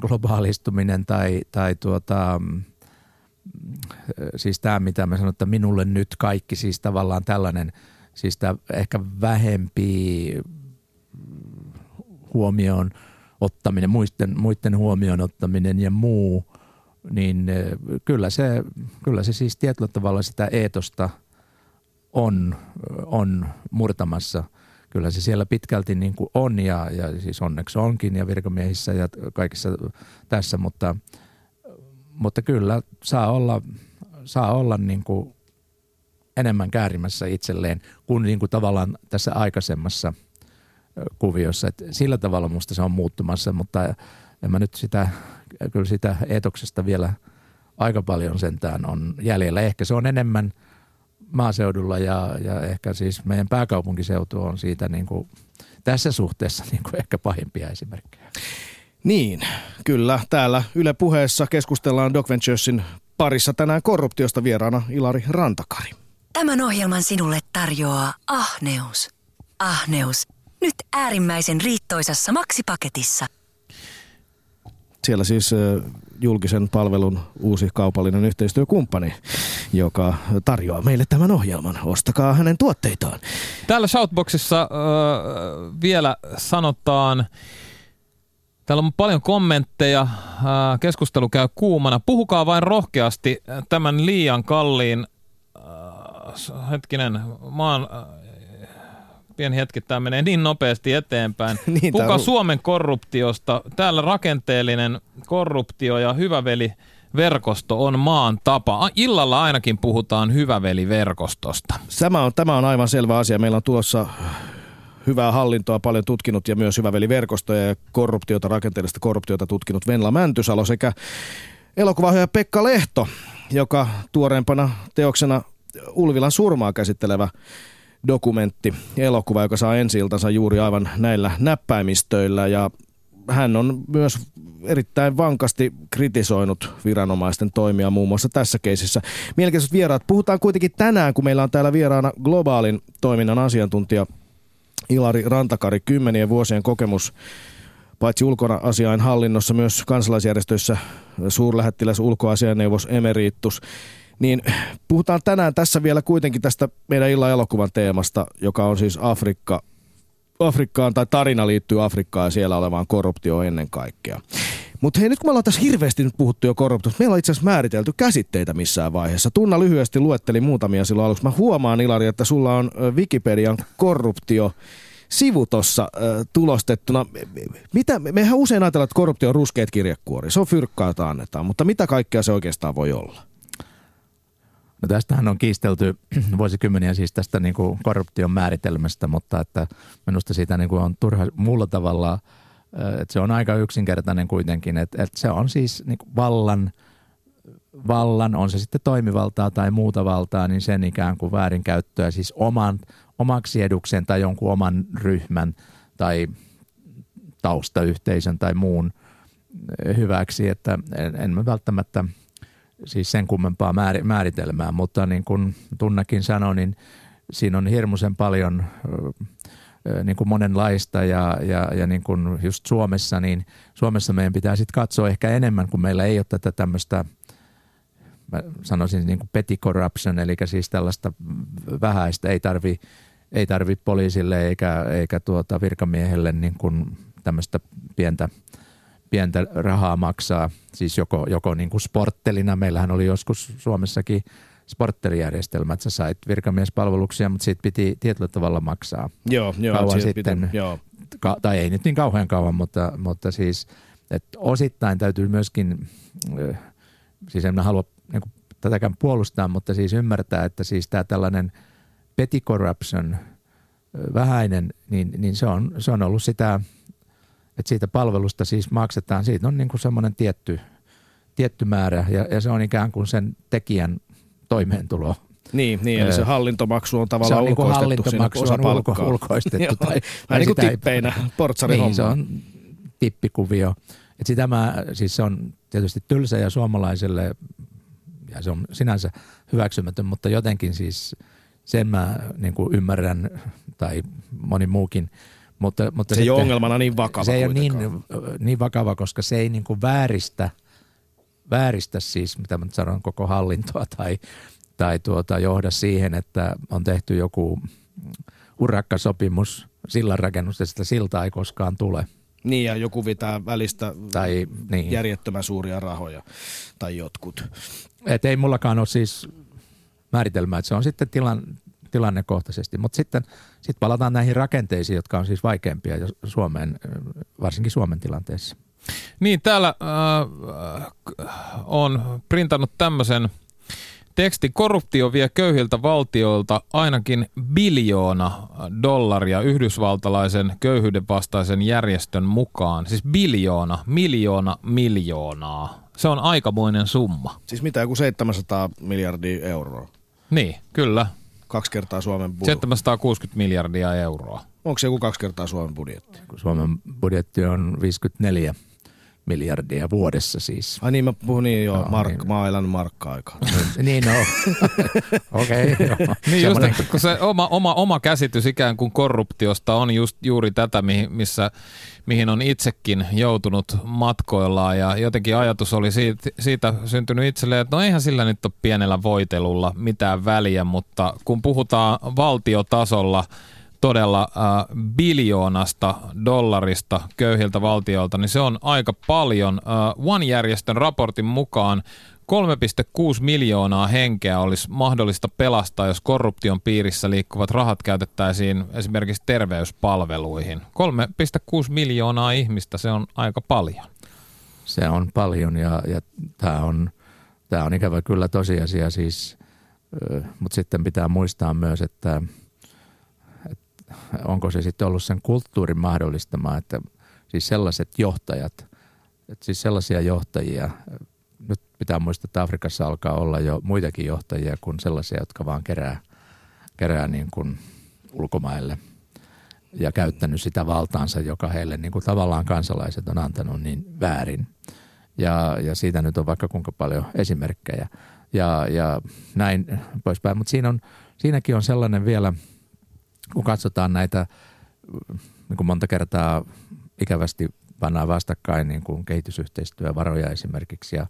globaalistuminen tai, tai tuota, siis tämä mitä mä sanon, että minulle nyt kaikki, siis tavallaan tällainen, siis tämä ehkä vähempi huomioon ottaminen, muiden, muiden huomioon ottaminen ja muu, niin kyllä se, kyllä se siis tietyllä tavalla sitä eetosta – on, on murtamassa. Kyllä se siellä pitkälti niin kuin on ja, ja siis onneksi onkin ja virkamiehissä ja kaikissa tässä, mutta, mutta kyllä saa olla, saa olla niin kuin enemmän käärimässä itselleen kuin, niin kuin tavallaan tässä aikaisemmassa kuviossa. Et sillä tavalla musta se on muuttumassa, mutta en mä nyt sitä, kyllä sitä etoksesta vielä aika paljon sentään on jäljellä. Ehkä se on enemmän – maaseudulla ja, ja ehkä siis meidän pääkaupunkiseutu on siitä niin kuin, tässä suhteessa (laughs) niin kuin ehkä pahimpia esimerkkejä. Niin, kyllä. Täällä Yle puheessa keskustellaan Doc Venturesin parissa tänään korruptiosta vieraana Ilari Rantakari. Tämän ohjelman sinulle tarjoaa Ahneus. Ahneus. Nyt äärimmäisen riittoisassa maksipaketissa – Siellä siis julkisen palvelun uusi kaupallinen yhteistyökumppani, joka tarjoaa meille tämän ohjelman. Ostakaa hänen tuotteitaan. Täällä Shoutboxissa äh, vielä sanotaan, täällä on paljon kommentteja, keskustelu käy kuumana. Puhukaa vain rohkeasti tämän liian kalliin, hetkinen, maan, pieni hetki, tämä menee niin nopeasti eteenpäin. (laughs) Niin, on- Suomen korruptiosta. Täällä rakenteellinen korruptio ja hyväveli verkosto on maan tapa. Illalla ainakin puhutaan hyväveliverkostosta. Tämä on, tämä on aivan selvä asia. Meillä on tulossa hyvää hallintoa paljon tutkinut ja myös hyväveliverkostoja ja korruptiota, rakenteellista korruptiota tutkinut Venla Mäntysalo sekä elokuvaohjaaja Pekka Lehto, joka tuoreempana teoksena Ulvilan surmaa käsittelevä dokumentti, elokuva, joka saa ensi juuri aivan näillä näppäimistöillä ja hän on myös erittäin vankasti kritisoinut viranomaisten toimia muun muassa tässä keisissä. Mielenkiintoiset vieraat. Puhutaan kuitenkin tänään, kun meillä on täällä vieraana globaalin toiminnan asiantuntija Ilari Rantakari, kymmenien vuosien kokemus paitsi ulkona hallinnossa myös kansalaisjärjestöissä suurlähettiläs ulkoasianneuvos emeritus. Niin puhutaan tänään tässä vielä kuitenkin tästä meidän illan elokuvan teemasta, joka on siis Afrikka, Afrikkaan tai tarina liittyy Afrikkaan ja siellä olevaan korruptioon ennen kaikkea. Mutta hei, nyt kun me ollaan tässä hirveästi nyt puhuttu jo korruptiosta, meillä on itse asiassa määritelty käsitteitä missään vaiheessa. Tunna lyhyesti luetteli muutamia silloin aluksi. Mä huomaan, Ilari, että sulla on Wikipedian korruptio sivu tuossa tulostettuna. Mitä, mehän usein ajatellaan, että korruptio on ruskeat kirjekuori. Se on fyrkkaa, jota annetaan, mutta mitä kaikkea se oikeastaan voi olla? No tästähän on kiistelty (clears throat) vuosikymmeniä siis tästä niin kuin korruption määritelmästä, mutta että minusta siitä niin kuin on turha muulla tavalla, äh, että se on aika yksinkertainen kuitenkin, että, että se on siis niin kuin vallan, vallan, on se sitten toimivaltaa tai muuta valtaa, niin sen ikään kuin väärinkäyttöä siis oman, omaksi edukseen tai jonkun oman ryhmän tai taustayhteisön tai muun hyväksi, että en, en mä välttämättä siis sen kummempaa määr, määritelmää, mutta niin kuin Tunnakin sanoi, niin siinä on hirmuisen paljon niin kuin monenlaista ja, ja, ja niin kuin just Suomessa, niin Suomessa meidän pitää sitten katsoa ehkä enemmän, kun meillä ei ole tätä tämmöistä mä sanoisin niin kuin petty corruption, eli siis tällaista vähäistä, ei tarvi, ei tarvi poliisille eikä, eikä tuota virkamiehelle niin kuin tämmöistä pientä, pientä rahaa maksaa, siis joko, joko niin kuin sporttelina, meillähän oli joskus Suomessakin sporttelijärjestelmä, että sä sait virkamiespalveluksia, mutta siitä piti tietyllä tavalla maksaa. Joo, joo. Kauan sitten. Pitää, joo. Ka- tai ei nyt niin kauhean kauan, mutta, mutta siis että osittain täytyy myöskin, siis en halua niin kuin, tätäkään puolustaa, mutta siis ymmärtää, että siis tämä tällainen petty corruption, vähäinen, niin, niin se, on, se on ollut sitä, että siitä palvelusta siis maksetaan, siitä on niin kuin semmoinen tietty, tietty määrä ja, ja se on ikään kuin sen tekijän toimeentulo. Niin, niin eli Öö, se hallintomaksu on Se tavallaan on niin kuin ulkoistettu siinä hallintomaksu on ulko, ulkoistettu. Tai, Vähän niin kuin tippeinä portsarin niin, se on tippikuvio. Et sitä mä, siis se on tietysti tylsä ja suomalaiselle, ja se on sinänsä hyväksymätön, mutta jotenkin siis sen mä niin kuin ymmärrän, tai moni muukin. Mutta, mutta Se ei ole sitten- ongelmana niin vakava Se ei ole niin, niin vakava, koska se ei niin kuin vääristä, vääristä siis, mitä mä nyt sanon, koko hallintoa tai, tai tuota, johda siihen, että on tehty joku urakkasopimus sillanrakennusta, ja sitä siltaa ei koskaan tule. Niin, ja joku pitää välistä Tai, niin. järjettömän suuria rahoja, tai jotkut. Et ei mullakaan ole siis määritelmää, että se on sitten tilan, tilannekohtaisesti. Mutta sitten sit palataan näihin rakenteisiin, jotka on siis vaikeampia jo Suomeen, varsinkin Suomen tilanteessa. Niin, täällä äh, on printannut tämmöisen tekstin. Korruptio vie köyhiltä valtioilta ainakin biljoona dollaria yhdysvaltalaisen köyhyyden vastaisen järjestön mukaan. Siis biljoona, miljoona, miljoonaa. Se on aikamoinen summa. Siis mitä, joku 700 miljardia euroa. Niin, kyllä. Kaksi kertaa Suomen budjetti. 760 miljardia euroa. Onko se joku kaksi kertaa Suomen budjetti? kun Suomen budjetti on 54 miljardia vuodessa siis. Ai niin, mä puhun niin joo, Joo, mark, niin. mä oon elänyt markka-aikaa. (laughs) niin no, (laughs) okei. okay, Niin just, että kun se oma, oma, oma käsitys ikään kuin korruptiosta on just juuri tätä, mihin, missä, mihin on itsekin joutunut matkoillaan ja jotenkin ajatus oli siitä, siitä syntynyt itselleen, että no eihän sillä nyt ole pienellä voitelulla mitään väliä, mutta kun puhutaan valtiotasolla todella äh, biljoonasta dollarista köyhiltä valtioilta, niin se on aika paljon. Äh, One-järjestön raportin mukaan 3,6 miljoonaa henkeä olisi mahdollista pelastaa, jos korruption piirissä liikkuvat rahat käytettäisiin esimerkiksi terveyspalveluihin. 3,6 miljoonaa ihmistä, se on aika paljon. Se on paljon ja, ja tämä on, tää on ikävä kyllä tosiasia siis, mutta sitten pitää muistaa myös, että, että onko se sitten ollut sen kulttuurin mahdollistamaa, että siis sellaiset johtajat, että siis sellaisia johtajia, nyt pitää muistaa, että Afrikassa alkaa olla jo muitakin johtajia kuin sellaisia, jotka vaan kerää, kerää niin kuin ulkomaille ja käyttänyt sitä valtaansa, joka heille niin kuin tavallaan kansalaiset on antanut niin väärin. Ja, ja siitä nyt on vaikka kuinka paljon esimerkkejä ja, ja näin poispäin. Mutta siinä on, siinäkin on sellainen vielä, kun katsotaan näitä, niin kuin monta kertaa ikävästi pannaan vastakkain niin kuin kehitysyhteistyövaroja esimerkiksi ja,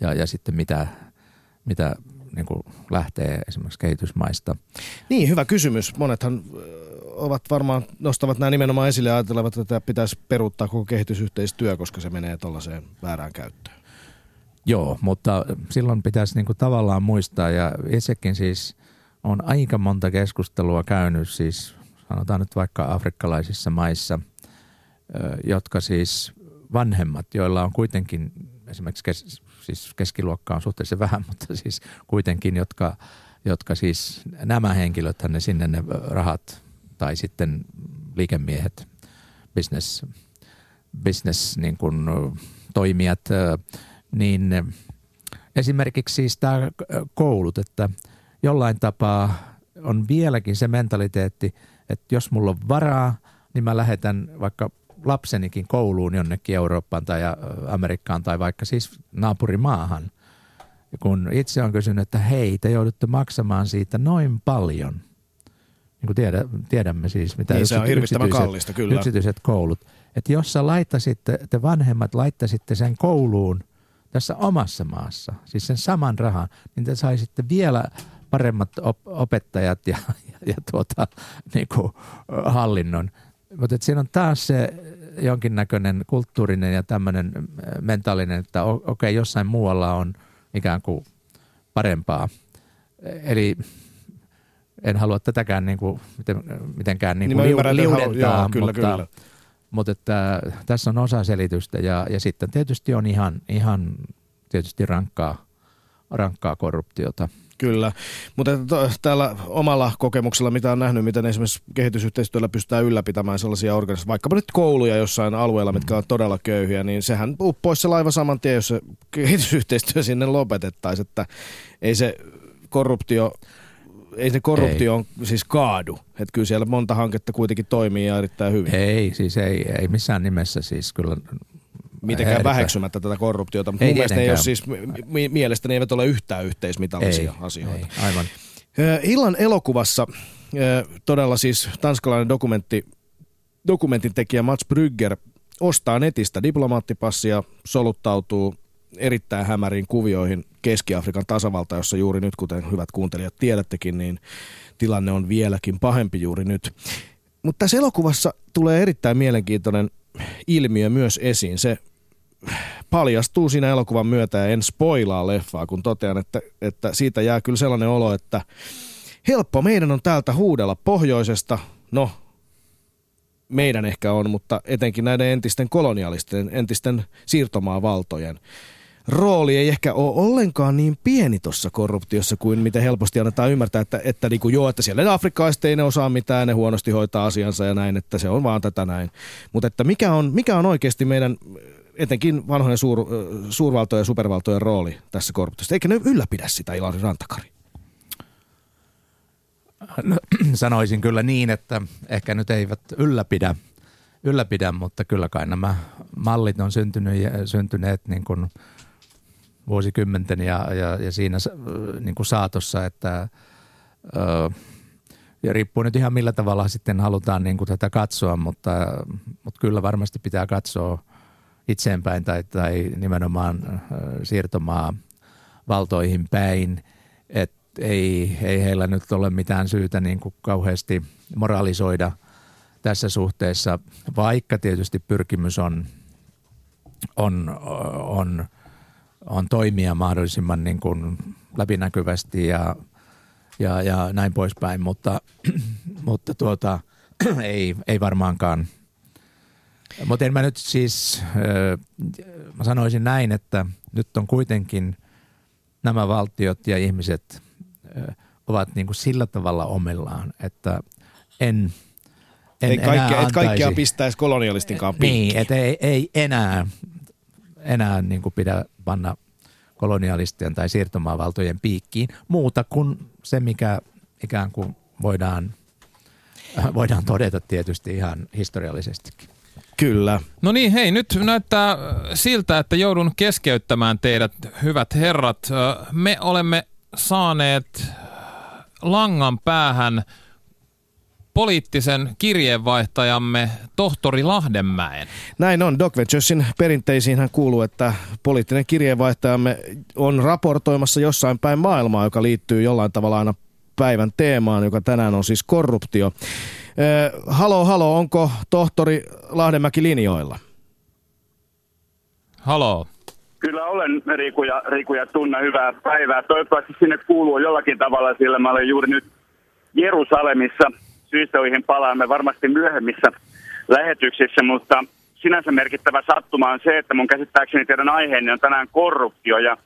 ja, ja sitten mitä, mitä niin kuin lähtee esimerkiksi kehitysmaista. Niin, hyvä kysymys. Monethan ovat varmaan, nostavat nämä nimenomaan esille ja ajattelevat, että tätä pitäisi peruuttaa koko kehitysyhteistyö, koska se menee tuollaiseen väärään käyttöön. Joo, mutta silloin pitäisi niin kuin tavallaan muistaa ja itsekin siis on aika monta keskustelua käynyt siis sanotaan nyt vaikka afrikkalaisissa maissa, jotka siis vanhemmat, joilla on kuitenkin esimerkiksi kes, siis keskiluokka on suhteellisen vähän, (laughs) mutta siis kuitenkin, jotka, jotka siis nämä henkilöt, ne sinne ne rahat tai sitten liikemiehet, business, business niin kuin, toimijat, niin esimerkiksi siis tämä koulut, että jollain tapaa on vieläkin se mentaliteetti, että jos mulla on varaa, niin mä lähetän vaikka lapsenikin kouluun jonnekin Eurooppaan tai Amerikkaan tai vaikka siis naapurimaahan. Kun itse on kysynyt, että hei, te joudutte maksamaan siitä noin paljon. Niin kuin tiedä, tiedämme siis, mitä Niin, se on hirvittävän yksityiset- kallista, kyllä. yksityiset koulut. Että jos sä laittasitte, te vanhemmat laittaisitte sen kouluun tässä omassa maassa, siis sen saman rahan, niin te saisitte vielä paremmat op- opettajat ja, ja, ja tuota, niin kuin, hallinnon. Mutta siinä on taas se jonkinnäköinen kulttuurinen ja tämmöinen mentaalinen, että okei, okay, jossain muualla on ikään kuin parempaa. Eli en halua tätäkään niin kuin, miten, mitenkään niin Niin kuin mä ymmärrän, että halu- liudentaa, joo, kyllä, mutta, kyllä. mutta että tässä on osa selitystä ja, ja sitten tietysti on ihan, ihan tietysti rankkaa, rankkaa korruptiota. Kyllä, mutta täällä omalla kokemuksella, mitä on nähnyt, miten esimerkiksi kehitysyhteistyöllä pystytään ylläpitämään sellaisia organisaatioita, vaikkapa nyt kouluja jossain alueella, mitkä on todella köyhiä, niin sehän uppoisi se laiva saman tien, jos se kehitysyhteistyö sinne lopetettaisiin, että ei se korruptio, ei se korruptio ei. siis kaadu, että kyllä siellä monta hanketta kuitenkin toimii ja erittäin hyvin. Ei, siis ei, ei missään nimessä siis kyllä. Mitenkään väheksymättä tätä korruptiota, mutta Ei mun mielestä ei ole siis, mi- mielestäni eivät ole yhtään yhteismitallisia ei, asioita. Ei, aivan. Illan elokuvassa todella siis tanskalainen dokumentti, dokumentin tekijä Mats Brygger ostaa netistä diplomaattipassia, soluttautuu erittäin hämäriin kuvioihin Keski-Afrikan tasavalta, jossa juuri nyt, kuten hyvät kuuntelijat tiedättekin, niin tilanne on vieläkin pahempi juuri nyt. Mutta tässä elokuvassa tulee erittäin mielenkiintoinen ilmiö myös esiin. Se paljastuu siinä elokuvan myötä ja en spoilaa leffaa, kun totean, että, että siitä jää kyllä sellainen olo, että helppo meidän on täältä huudella pohjoisesta. No, meidän ehkä on, mutta etenkin näiden entisten kolonialisten, entisten siirtomaavaltojen rooli ei ehkä ole ollenkaan niin pieni tuossa korruptiossa kuin miten helposti annetaan ymmärtää, että, että niin kuin joo, että siellä afrikkalaiset ei ne osaa mitään, ne huonosti hoitaa asiansa ja näin, että se on vaan tätä näin. Mutta että mikä on, mikä on oikeasti meidän etenkin vanhojen suur, suurvaltojen ja supervaltojen rooli tässä korruptiossa? Eikä ne ylläpidä sitä Ilari Rantakari? No, (clears throat) sanoisin kyllä niin, että ehkä nyt eivät ylläpidä. ylläpidä, mutta kyllä kai nämä mallit on syntynyt, syntyneet niin kuin vuosikymmenten ja, ja, ja siinä niin kuin saatossa, että ja riippuu nyt ihan millä tavalla sitten halutaan niin kuin tätä katsoa, mutta, mutta kyllä varmasti pitää katsoa itseenpäin tai, tai nimenomaan siirtomaa valtoihin päin, että ei, ei heillä nyt ole mitään syytä niin kuin kauheasti moralisoida tässä suhteessa, vaikka tietysti pyrkimys on, on, on, on toimia mahdollisimman niin kuin läpinäkyvästi ja, ja, ja näin poispäin, mutta, (clears throat) mutta tuota, (clears throat) ei, ei varmaankaan. Mutta en mä nyt siis, mä sanoisin näin, että nyt on kuitenkin nämä valtiot ja ihmiset ovat niin kuin sillä tavalla omillaan, että en, en ei kaikkea, et kaikkea pistäisi kolonialistinkaan piikkiin. Niin, että ei, ei enää, enää niin kuin pidä panna kolonialistien tai siirtomaavaltojen piikkiin muuta kuin se, mikä ikään kuin voidaan, voidaan todeta tietysti ihan historiallisestikin. Kyllä. No niin, hei, nyt näyttää siltä, että joudun keskeyttämään teidät, hyvät herrat. Me olemme saaneet langan päähän poliittisen kirjeenvaihtajamme tohtori Lahdenmäen. Näin on. Doc Venturesin perinteisiin hän kuuluu, että poliittinen kirjeenvaihtajamme on raportoimassa jossain päin maailmaa, joka liittyy jollain tavalla aina päivän teemaan, joka tänään on siis korruptio. Eh, halo, halo, onko tohtori Lahdenmäki linjoilla? Halo. Kyllä olen Riku ja, Riku ja Tunna, hyvää päivää. Toivottavasti sinne kuuluu jollakin tavalla, sillä mä olen juuri nyt Jerusalemissa. Syistä, palaamme varmasti myöhemmissä lähetyksissä, mutta sinänsä merkittävä sattuma on se, että mun käsittääkseni teidän aiheenne on tänään korruptio ja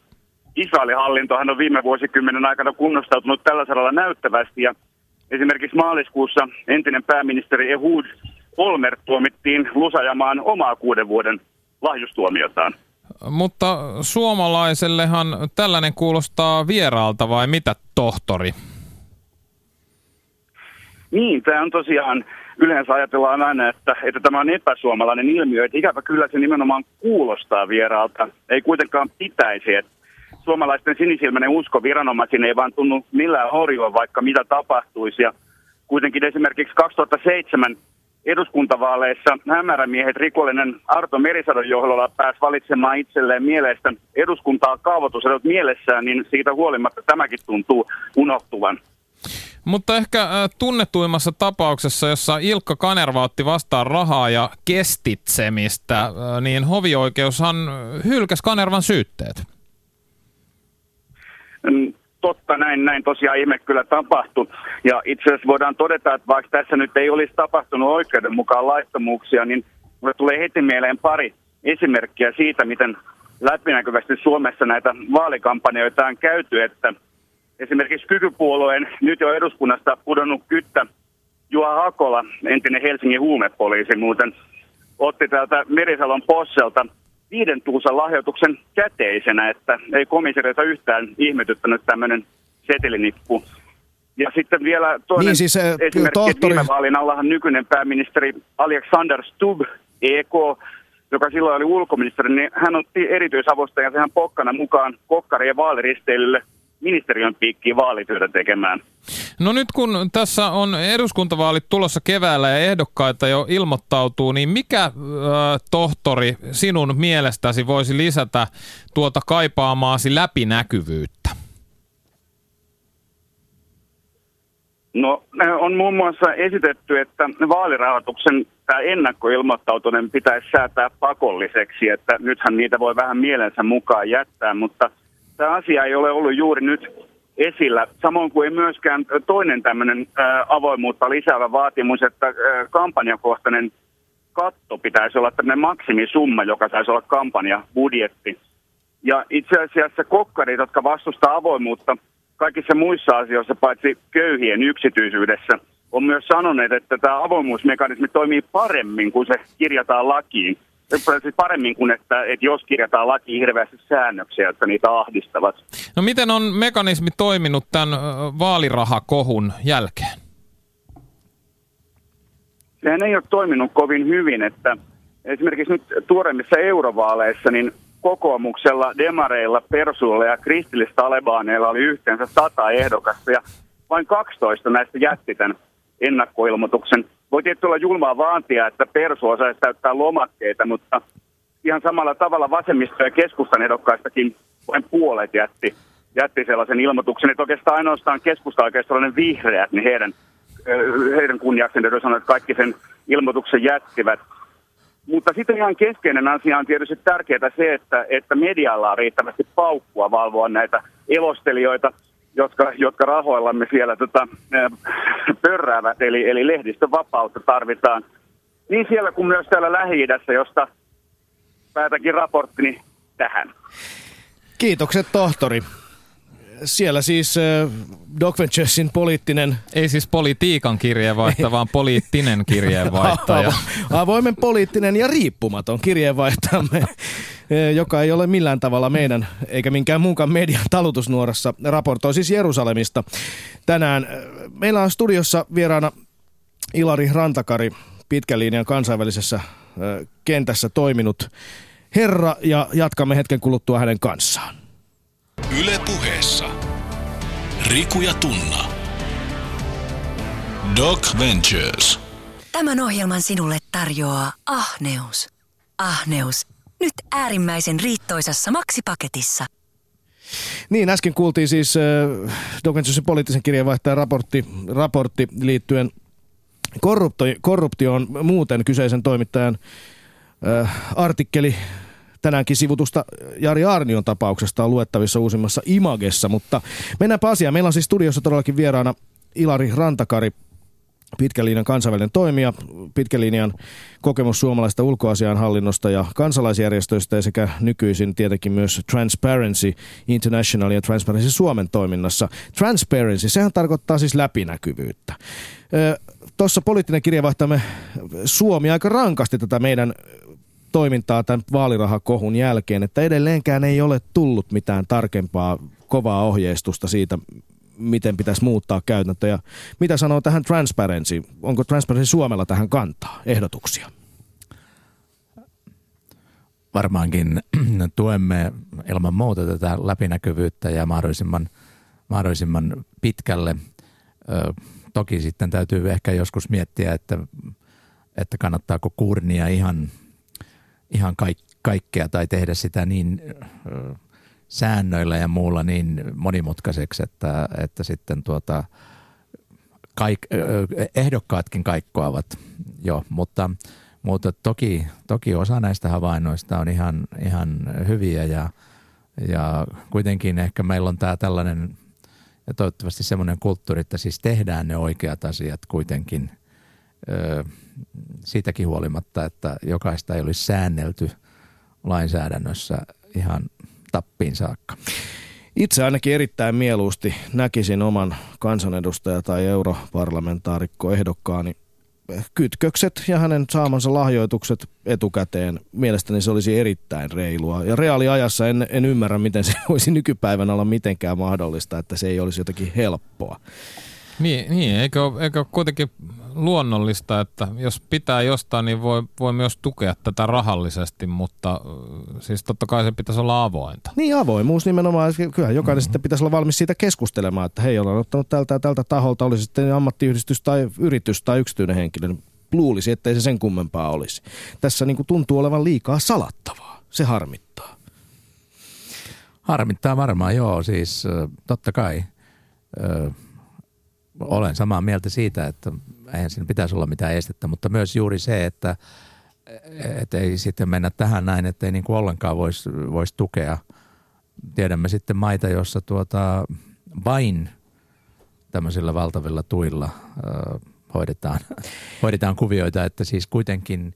Israelin hallintohan on viime vuosikymmenen aikana kunnostautunut tällä saralla näyttävästi ja esimerkiksi maaliskuussa entinen pääministeri Ehud Olmer tuomittiin lusajamaan omaa kuuden vuoden lahjustuomiotaan. Mutta suomalaisellehan tällainen kuulostaa vieraalta vai mitä, tohtori? Niin, tämä on tosiaan, yleensä ajatellaan aina, että, että tämä on epäsuomalainen ilmiö, että ikävä kyllä se nimenomaan kuulostaa vieraalta. Ei kuitenkaan pitäisi, että suomalaisten sinisilmäinen usko viranomaisiin ei vaan tunnu millään horjua, vaikka mitä tapahtuisi. Ja kuitenkin esimerkiksi 2007 eduskuntavaaleissa hämärämiehet rikollinen Arto Merisadon johdolla pääsi valitsemaan itselleen mielestä eduskuntaa kaavoitusedot mielessään, niin siitä huolimatta tämäkin tuntuu unohtuvan. Mutta ehkä äh, tunnetuimmassa tapauksessa, jossa Ilkka Kanerva otti vastaan rahaa ja kestitsemistä, äh, niin hovioikeushan hylkäsi Kanervan syytteet. Mm, totta, näin, näin tosiaan ihme kyllä tapahtui. Ja itse asiassa voidaan todeta, että vaikka tässä nyt ei olisi tapahtunut oikeuden mukaan laittomuuksia, niin mulle tulee heti mieleen pari esimerkkiä siitä, miten läpinäkyvästi Suomessa näitä vaalikampanjoita on käyty, että esimerkiksi kykypuolueen nyt jo eduskunnasta pudonnut kyttä Juha Hakola, entinen Helsingin huumepoliisi muuten, otti täältä Merisalon posselta viiden tuusan lahjoituksen käteisenä, että ei komisariota yhtään ihmetyttänyt tämmöinen setelinippu. Ja sitten vielä toinen niin siis, äh, esimerkki, tohtori... viime vaalin allahan nykyinen pääministeri Alexander Stubb, EK, joka silloin oli ulkoministeri, niin hän otti erityisavustajan sehän pokkana mukaan kokkarien vaaliristeilylle ministeriön piikkiin vaalityötä tekemään. No nyt kun tässä on eduskuntavaalit tulossa keväällä ja ehdokkaita jo ilmoittautuu, niin mikä äh, tohtori sinun mielestäsi voisi lisätä tuota kaipaamaasi läpinäkyvyyttä? No on muun muassa esitetty, että vaalirahoituksen tämä ennakkoilmoittautuminen pitäisi säätää pakolliseksi, että nythän niitä voi vähän mielensä mukaan jättää, mutta – tämä asia ei ole ollut juuri nyt esillä. Samoin kuin ei myöskään toinen tämmöinen avoimuutta lisäävä vaatimus, että kampanjakohtainen katto pitäisi olla tämmöinen maksimisumma, joka saisi olla kampanjabudjetti. Ja itse asiassa kokkarit, jotka vastustaa avoimuutta kaikissa muissa asioissa, paitsi köyhien yksityisyydessä, on myös sanoneet, että tämä avoimuusmekanismi toimii paremmin, kun se kirjataan lakiin siis paremmin kuin, että, että jos kirjataan laki hirveästi säännöksiä, jotka niitä ahdistavat. No miten on mekanismi toiminut tämän vaalirahakohun jälkeen? sehän ei ole toiminut kovin hyvin, että esimerkiksi nyt tuoreimmissa eurovaaleissa, niin kokoomuksella, demareilla, persuilla ja kristillistalebaneilla oli yhteensä sata ehdokasta ja vain 12 näistä jätti tämän ennakkoilmoituksen. Voi tietysti olla julmaa vaantia, että persu osaisi täyttää lomakkeita, mutta ihan samalla tavalla vasemmisto- ja keskustan ehdokkaistakin vain puolet jätti, jätti sellaisen ilmoituksen, että oikeastaan ainoastaan keskusta oikeastaan vihreät, niin heidän, heidän kunniakseen sanoa, että kaikki sen ilmoituksen jättivät. Mutta sitten ihan keskeinen asia on tietysti tärkeää se, että, että medialla on riittävästi paukkua valvoa näitä elostelijoita, jotka, jotka rahoillamme siellä tota, pörräävät, eli, eli lehdistön vapautta tarvitaan niin siellä kuin myös täällä Lähi-idässä, josta päätäkin raporttini tähän. Kiitokset tohtori. Siellä siis äh, Doc Venturesin poliittinen... Ei siis politiikan kirjeenvaihtaja, vaan poliittinen kirjeenvaihtaja. (laughs) Avoimen poliittinen ja riippumaton kirjeenvaihtajamme, joka ei ole millään tavalla meidän eikä minkään muunkaan median talutusnuorassa, raportoi siis Jerusalemista. Tänään meillä on studiossa vieraana Ilari Rantakari, pitkän linjan kansainvälisessä kentässä toiminut herra ja jatkamme hetken kuluttua hänen kanssaan. Yle puheessa. Riku ja Tunna. Doc Ventures. Tämän ohjelman sinulle tarjoaa Ahneus. Ahneus. Nyt äärimmäisen riittoisassa maksipaketissa. Niin, äsken kuultiin siis äh, Doc Venturesin poliittisen kirjeenvaihtajan raportti, raportti liittyen korruptioon muuten kyseisen toimittajan äh, artikkeli tänäänkin sivutusta Jari Arnion tapauksesta on luettavissa uusimmassa Imagessa, mutta mennäänpä asiaan. Meillä on siis studiossa todellakin vieraana Ilari Rantakari, pitkän linjan kansainvälinen toimija, pitkän linjan kokemus suomalaista ulkoasianhallinnosta ja kansalaisjärjestöistä ja sekä nykyisin tietenkin myös Transparency International ja Transparency Suomen toiminnassa. Transparency, sehän tarkoittaa siis läpinäkyvyyttä. Tuossa poliittinen kirjavaihtamme Suomi aika rankasti tätä meidän toimintaa tämän vaalirahakohun jälkeen, että edelleenkään ei ole tullut mitään tarkempaa kovaa ohjeistusta siitä, miten pitäisi muuttaa käytäntöjä. Mitä sanoo tähän Transparency? Onko Transparency Suomella tähän kantaa, ehdotuksia? Varmaankin (clears throat) tuemme ilman muuta tätä läpinäkyvyyttä ja mahdollisimman, mahdollisimman pitkälle. toki sitten täytyy ehkä joskus miettiä, että, että kannattaako kurnia ihan – ihan kaik- kaikkea tai tehdä sitä niin säännöillä ja muulla niin monimutkaiseksi, että, että sitten tuota, kaik, ehdokkaatkin kaikkoavat jo, mutta, mutta toki, toki osa näistä havainnoista on ihan, ihan hyviä ja, ja kuitenkin ehkä meillä on tämä tällainen ja toivottavasti semmoinen kulttuuri, että siis tehdään ne oikeat asiat kuitenkin – siitäkin huolimatta, että jokaista ei olisi säännelty lainsäädännössä ihan tappiin saakka. Itse ainakin erittäin mieluusti näkisin oman kansanedustaja- tai europarlamentaarikko ehdokkaani kytkökset ja hänen saamansa lahjoitukset etukäteen. Mielestäni se olisi erittäin reilua. Ja reaaliajassa en, en ymmärrä, miten se (laughs) voisi nykypäivänä olla mitenkään mahdollista, että se ei olisi jotenkin helppoa. Niin, niin eikö, eikö kuitenkin luonnollista, että jos pitää jostain, niin voi, voi myös tukea tätä rahallisesti, mutta siis totta kai se pitäisi olla avointa. Niin avoimuus nimenomaan. Kyllähän jokainen mm-hmm. sitten pitäisi olla valmis siitä keskustelemaan, että hei, olen ottanut tältä ja tältä taholta, olisi sitten ammattiyhdistys tai yritys tai yksityinen henkilö, niin luulisi, ettei se sen kummempaa olisi. Tässä niin kuin tuntuu olevan liikaa salattavaa. Se harmittaa. Harmittaa varmaan, joo. Siis totta kai olen samaa mieltä siitä, että eihän siinä pitäisi olla mitään estettä, mutta myös juuri se, että, että ei sitten mennä tähän näin, että ei niin kuin ollenkaan voisi vois tukea. Tiedämme sitten maita, joissa tuota, vain tämmöisillä valtavilla tuilla ö, hoidetaan, (laughs) hoidetaan kuvioita, että siis kuitenkin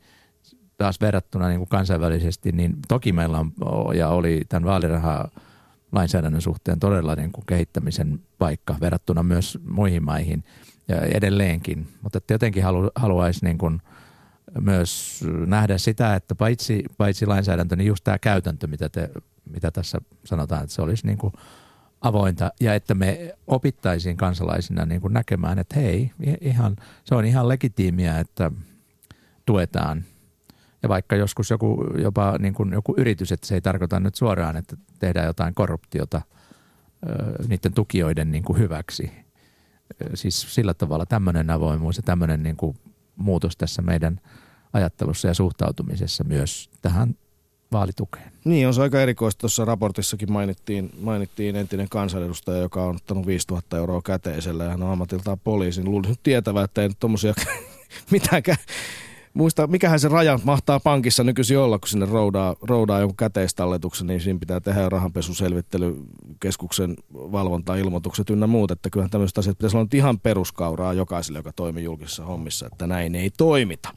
taas verrattuna niin kuin kansainvälisesti, niin toki meillä on ja oli tämän vaalirahaa lainsäädännön suhteen todella niin kuin kehittämisen paikka verrattuna myös muihin maihin ja edelleenkin. Mutta jotenkin halu, haluaisi niin kuin myös nähdä sitä, että paitsi, paitsi lainsäädäntö, niin just tämä käytäntö, mitä, te, mitä tässä sanotaan, että se olisi niin kuin avointa ja että me opittaisiin kansalaisina niin kuin näkemään, että hei, ihan, se on ihan legitiimiä, että, tuetaan. Ja vaikka joskus joku, jopa niin kuin joku yritys, että se ei tarkoita nyt suoraan, että tehdään jotain korruptiota niiden tukijoiden niin kuin hyväksi. Siis sillä tavalla tämmöinen avoimuus ja tämmöinen niin kuin muutos tässä meidän ajattelussa ja suhtautumisessa myös tähän vaalitukeen. Niin, on se aika erikoista. Tuossa raportissakin mainittiin, mainittiin entinen kansanedustaja, joka on ottanut 5000 euroa käteisellä ja hän on ammatiltaan poliisin. Luulisi nyt tietävä, että ei nyt tommosia (laughs) mitäänkään muista, mikähän se raja mahtaa pankissa nykyisin olla, kun sinne roudaa, roudaa jonkun käteistalletuksen, niin siinä pitää tehdä rahanpesuselvittelykeskuksen valvonta-ilmoitukset ynnä muut, että kyllähän tämmöiset asiat pitäisi olla ihan peruskauraa jokaiselle, joka toimii julkisissa hommissa, että näin ei toimita.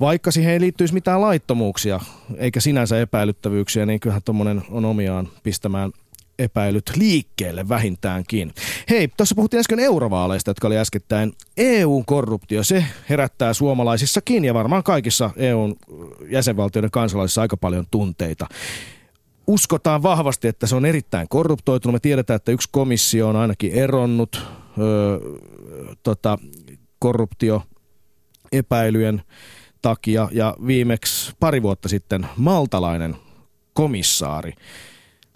Vaikka siihen ei liittyisi mitään laittomuuksia eikä sinänsä epäilyttävyyksiä, niin kyllähän tuommoinen on omiaan pistämään epäilyt liikkeelle vähintäänkin. Hei, tuossa puhuttiin äsken eurovaaleista, jotka oli äskettäin. EU-korruptio, se herättää suomalaisissakin ja varmaan kaikissa EUn jäsenvaltioiden kansalaisissa aika paljon tunteita. Uskotaan vahvasti, että se on erittäin korruptoitunut. Me tiedetään, että yksi komissio on ainakin eronnut öö, tota, korruptio epäilyjen takia ja viimeksi pari vuotta sitten maltalainen komissaari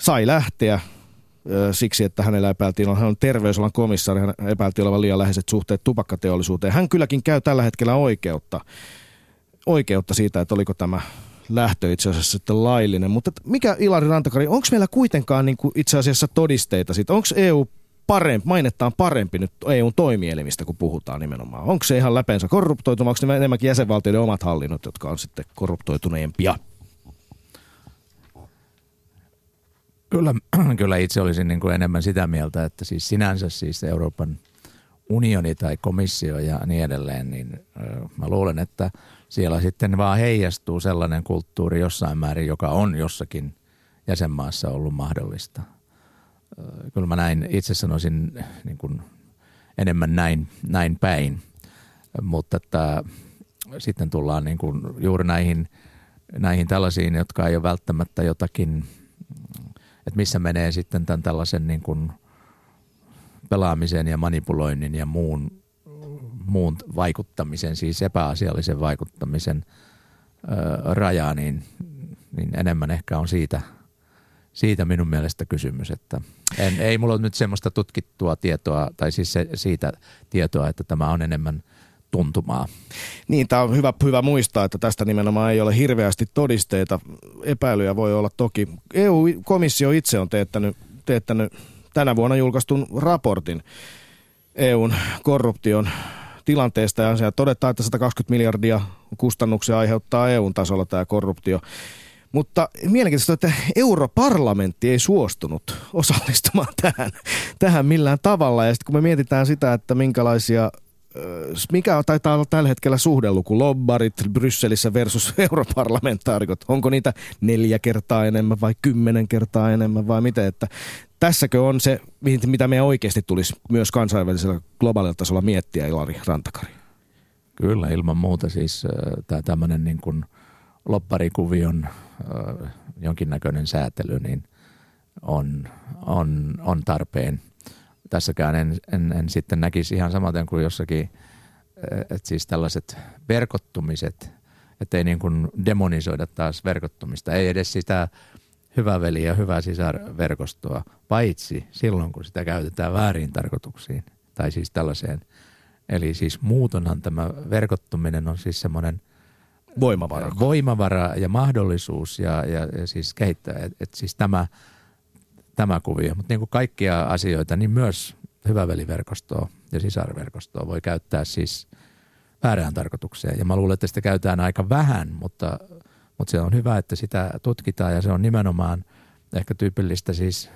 sai lähteä siksi, että hänellä epäiltiin, hän on terveysalan komissaari, hän epäiltiin olevan liian läheiset suhteet tupakkateollisuuteen. Hän kylläkin käy tällä hetkellä oikeutta, oikeutta siitä, että oliko tämä lähtö itse asiassa sitten laillinen. Mutta mikä Ilari Rantakari, onko meillä kuitenkaan niin kuin itse asiassa todisteita siitä? Onko EU parempi, mainettaan parempi nyt EUn toimielimistä, kun puhutaan nimenomaan? Onko se ihan läpeensä korruptoitunut, onko ne enemmänkin jäsenvaltioiden omat hallinnot, jotka on sitten korruptoituneempia? Kyllä, (clears throat) kyllä itse olisin niin kuin enemmän sitä mieltä, että siis sinänsä siis Euroopan unioni tai komissio ja niin edelleen, niin mä luulen, että siellä sitten vaan heijastuu sellainen kulttuuri jossain määrin, joka on jossakin jäsenmaassa ollut mahdollista. Kyllä mä näin, itse sanoisin niin kuin enemmän näin, näin päin, mutta että sitten tullaan niin kuin juuri näihin, näihin tällaisiin, jotka ei ole välttämättä jotakin – että missä menee sitten tämän tällaisen niin kuin pelaamisen ja manipuloinnin ja muun, muun vaikuttamisen, siis epäasiallisen vaikuttamisen ö, raja, niin, niin enemmän ehkä on siitä, siitä minun mielestä kysymys, että en, ei mulla ole nyt semmoista tutkittua tietoa, tai siis se, siitä tietoa, että tämä on enemmän – tuntumaa. Niin, tämä on hyvä, hyvä muistaa, että tästä nimenomaan ei ole hirveästi todisteita. Epäilyjä voi olla toki. EU-komissio itse on teettänyt, teettänyt tänä vuonna julkaistun raportin EUn korruption tilanteesta ja siellä todetaan, että 120 miljardia kustannuksia aiheuttaa EUn tasolla tämä korruptio. Mutta mielenkiintoista, että europarlamentti ei suostunut osallistumaan tähän, tähän millään tavalla. Ja sitten kun me mietitään sitä, että minkälaisia mikä taitaa olla tällä hetkellä suhdeluku, lobbarit Brysselissä versus (laughs) europarlamentaarikot? Onko niitä neljä kertaa enemmän vai kymmenen kertaa enemmän vai miten? Että tässäkö on se, mitä me oikeasti tulisi myös kansainvälisellä globaalilla tasolla miettiä, Ilari Rantakari? Kyllä, ilman muuta siis tämä tämmöinen niin kuin lobbarikuvion jonkinnäköinen säätely niin on, on, on tarpeen – tässäkään en, en, en sitten näkisi ihan samaten kuin jossakin, eh, että siis tällaiset verkottumiset, että ei niin kuin demonisoida taas verkottumista, ei edes sitä hyvä veli ja hyvä sisarverkostoa, paitsi silloin kun sitä käytetään väärin tarkoituksiin tai siis tällaiseen. Eli siis muutonhan tämä verkottuminen on siis semmoinen voimavara. voimavara ja mahdollisuus ja, ja, ja siis kehittää, että et siis tämä – tämä kuvio. Mutta niin kuin kaikkia asioita, niin myös hyväveliverkostoa ja sisarverkostoa voi käyttää siis väärään tarkoitukseen. Ja mä luulen, että sitä käytetään aika vähän, mutta, mutta se on hyvä, että sitä tutkitaan ja se on nimenomaan ehkä tyypillistä siis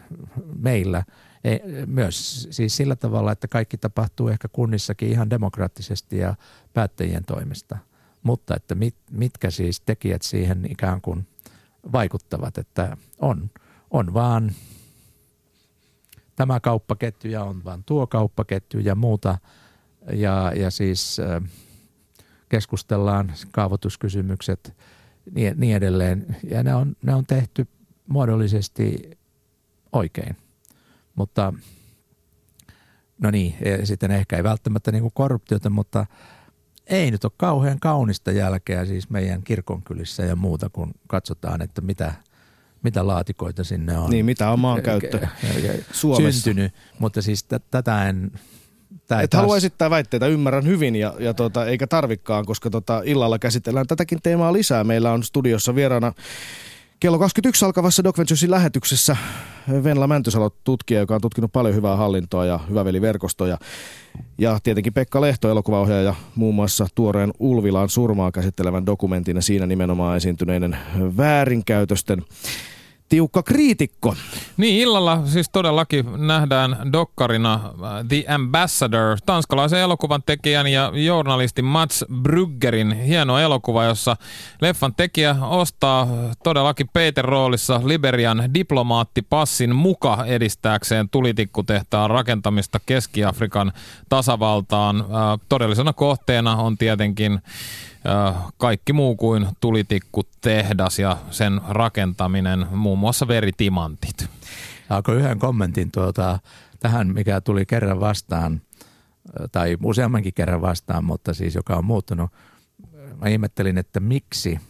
meillä. Ei, myös siis sillä tavalla, että kaikki tapahtuu ehkä kunnissakin ihan demokraattisesti ja päättäjien toimesta. Mutta että mit, mitkä siis tekijät siihen ikään kuin vaikuttavat, että on, on vaan – tämä kauppaketju ja on vain tuo kauppaketju ja muuta. Ja, ja siis keskustellaan kaavoituskysymykset niin, niin edelleen. Ja ne on, ne on tehty muodollisesti oikein. Mutta no niin, sitten ehkä ei välttämättä niin kuin korruptiota, mutta ei nyt ole kauhean kaunista jälkeä siis meidän kirkonkylissä ja muuta, kun katsotaan, että mitä, mitä laatikoita sinne on. Niin, mitä on maankäyttö Suomessa. syntynyt. Mutta siis t- tätä en... Et taas- halua esittää väitteitä, ymmärrän hyvin ja, ja tota, eikä tarvikkaan, koska tota, illalla käsitellään tätäkin teemaa lisää. Meillä on studiossa vieraana kello 21 alkavassa Doc Venturesin lähetyksessä Venla Mäntysalo, tutkija, joka on tutkinut paljon hyvää hallintoa ja hyväveliverkostoja. Ja tietenkin Pekka Lehto, elokuvaohjaaja, muun muassa tuoreen Ulvilaan surmaa käsittelevän dokumentin ja siinä nimenomaan esiintyneiden väärinkäytösten tiukka kriitikko. Niin, illalla siis todellakin nähdään dokkarina äh, The Ambassador, tanskalaisen elokuvan tekijän ja journalistin Mats Bruggerin hieno elokuva, jossa leffan tekijä ostaa todellakin Peter roolissa Liberian diplomaattipassin muka edistääkseen tulitikkutehtaan rakentamista Keski-Afrikan tasavaltaan. Äh, Todellisena kohteena on tietenkin kaikki muu kuin tulitikkutehdas ja sen rakentaminen, muun muassa veritimantit. Alkoi yhden kommentin tuota, tähän, mikä tuli kerran vastaan, tai useammankin kerran vastaan, mutta siis joka on muuttunut. Mä ihmettelin, että miksi,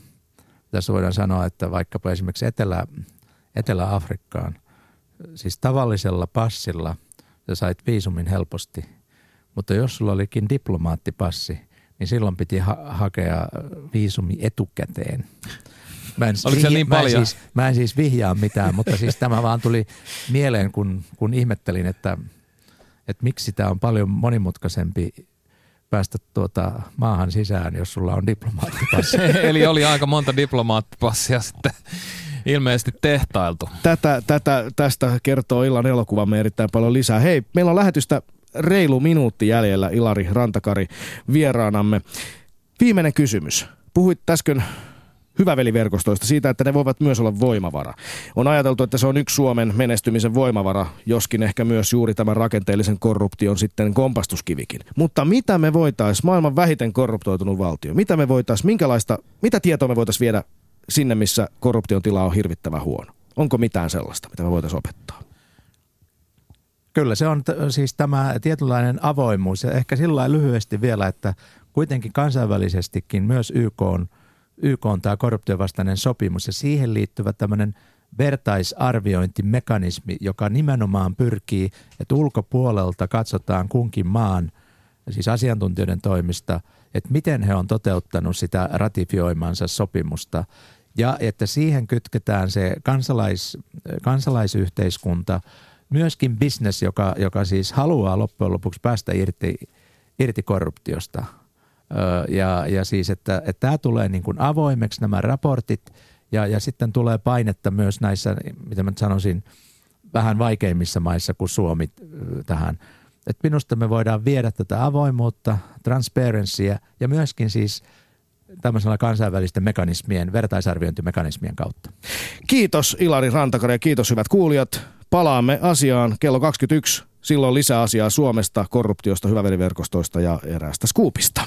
tässä voidaan sanoa, että vaikkapa esimerkiksi Etelä, Etelä-Afrikkaan, siis tavallisella passilla sä sait viisumin helposti, mutta jos sulla olikin diplomaattipassi, niin silloin piti ha- hakea viisumi etukäteen. Mä en, Oliko se niin mä en paljon? Siis, mä en siis vihjaa mitään, mutta siis tämä vaan tuli mieleen, kun, kun ihmettelin, että, että miksi tämä on paljon monimutkaisempi päästä tuota maahan sisään, jos sulla on diplomaattipassi. (laughs) Eli oli aika monta diplomaattipassia sitten ilmeisesti tehtailtu. Tätä, tätä, tästä kertoo illan elokuvamme erittäin paljon lisää. Hei, meillä on lähetystä reilu minuutti jäljellä Ilari Rantakari vieraanamme. Viimeinen kysymys. Puhuit äsken hyväveliverkostoista siitä, että ne voivat myös olla voimavara. On ajateltu, että se on yksi Suomen menestymisen voimavara, joskin ehkä myös juuri tämän rakenteellisen korruption sitten kompastuskivikin. Mutta mitä me voitaisiin, maailman vähiten korruptoitunut valtio, mitä me voitaisiin, minkälaista, mitä tietoa me voitaisiin viedä sinne, missä korruption tila on hirvittävän huono? Onko mitään sellaista, mitä me voitaisiin opettaa? Kyllä se on t- siis tämä tietynlainen avoimuus. Ja ehkä sillä lyhyesti vielä, että kuitenkin kansainvälisestikin myös YK on, YK on tämä korruptiovastainen sopimus ja siihen liittyvä tämmöinen vertaisarviointimekanismi, joka nimenomaan pyrkii, että ulkopuolelta katsotaan kunkin maan, siis asiantuntijoiden toimista, että miten he on toteuttanut sitä ratifioimansa sopimusta. Ja että siihen kytketään se kansalais, kansalaisyhteiskunta, myöskin business, joka, joka siis haluaa loppujen lopuksi päästä irti, irti korruptiosta. Ja, ja siis, että, että tämä tulee niin kuin avoimeksi nämä raportit ja, ja sitten tulee painetta myös näissä, mitä mä sanoisin, vähän vaikeimmissa maissa kuin Suomi tähän. Et minusta me voidaan viedä tätä avoimuutta, transparencyä ja myöskin siis tämmöisellä kansainvälisten mekanismien, vertaisarviointimekanismien kautta. Kiitos Ilari Rantakari ja kiitos hyvät kuulijat. Palaamme asiaan kello 21. Silloin lisää asiaa Suomesta, korruptiosta, hyväveliverkostoista ja eräästä skuupista.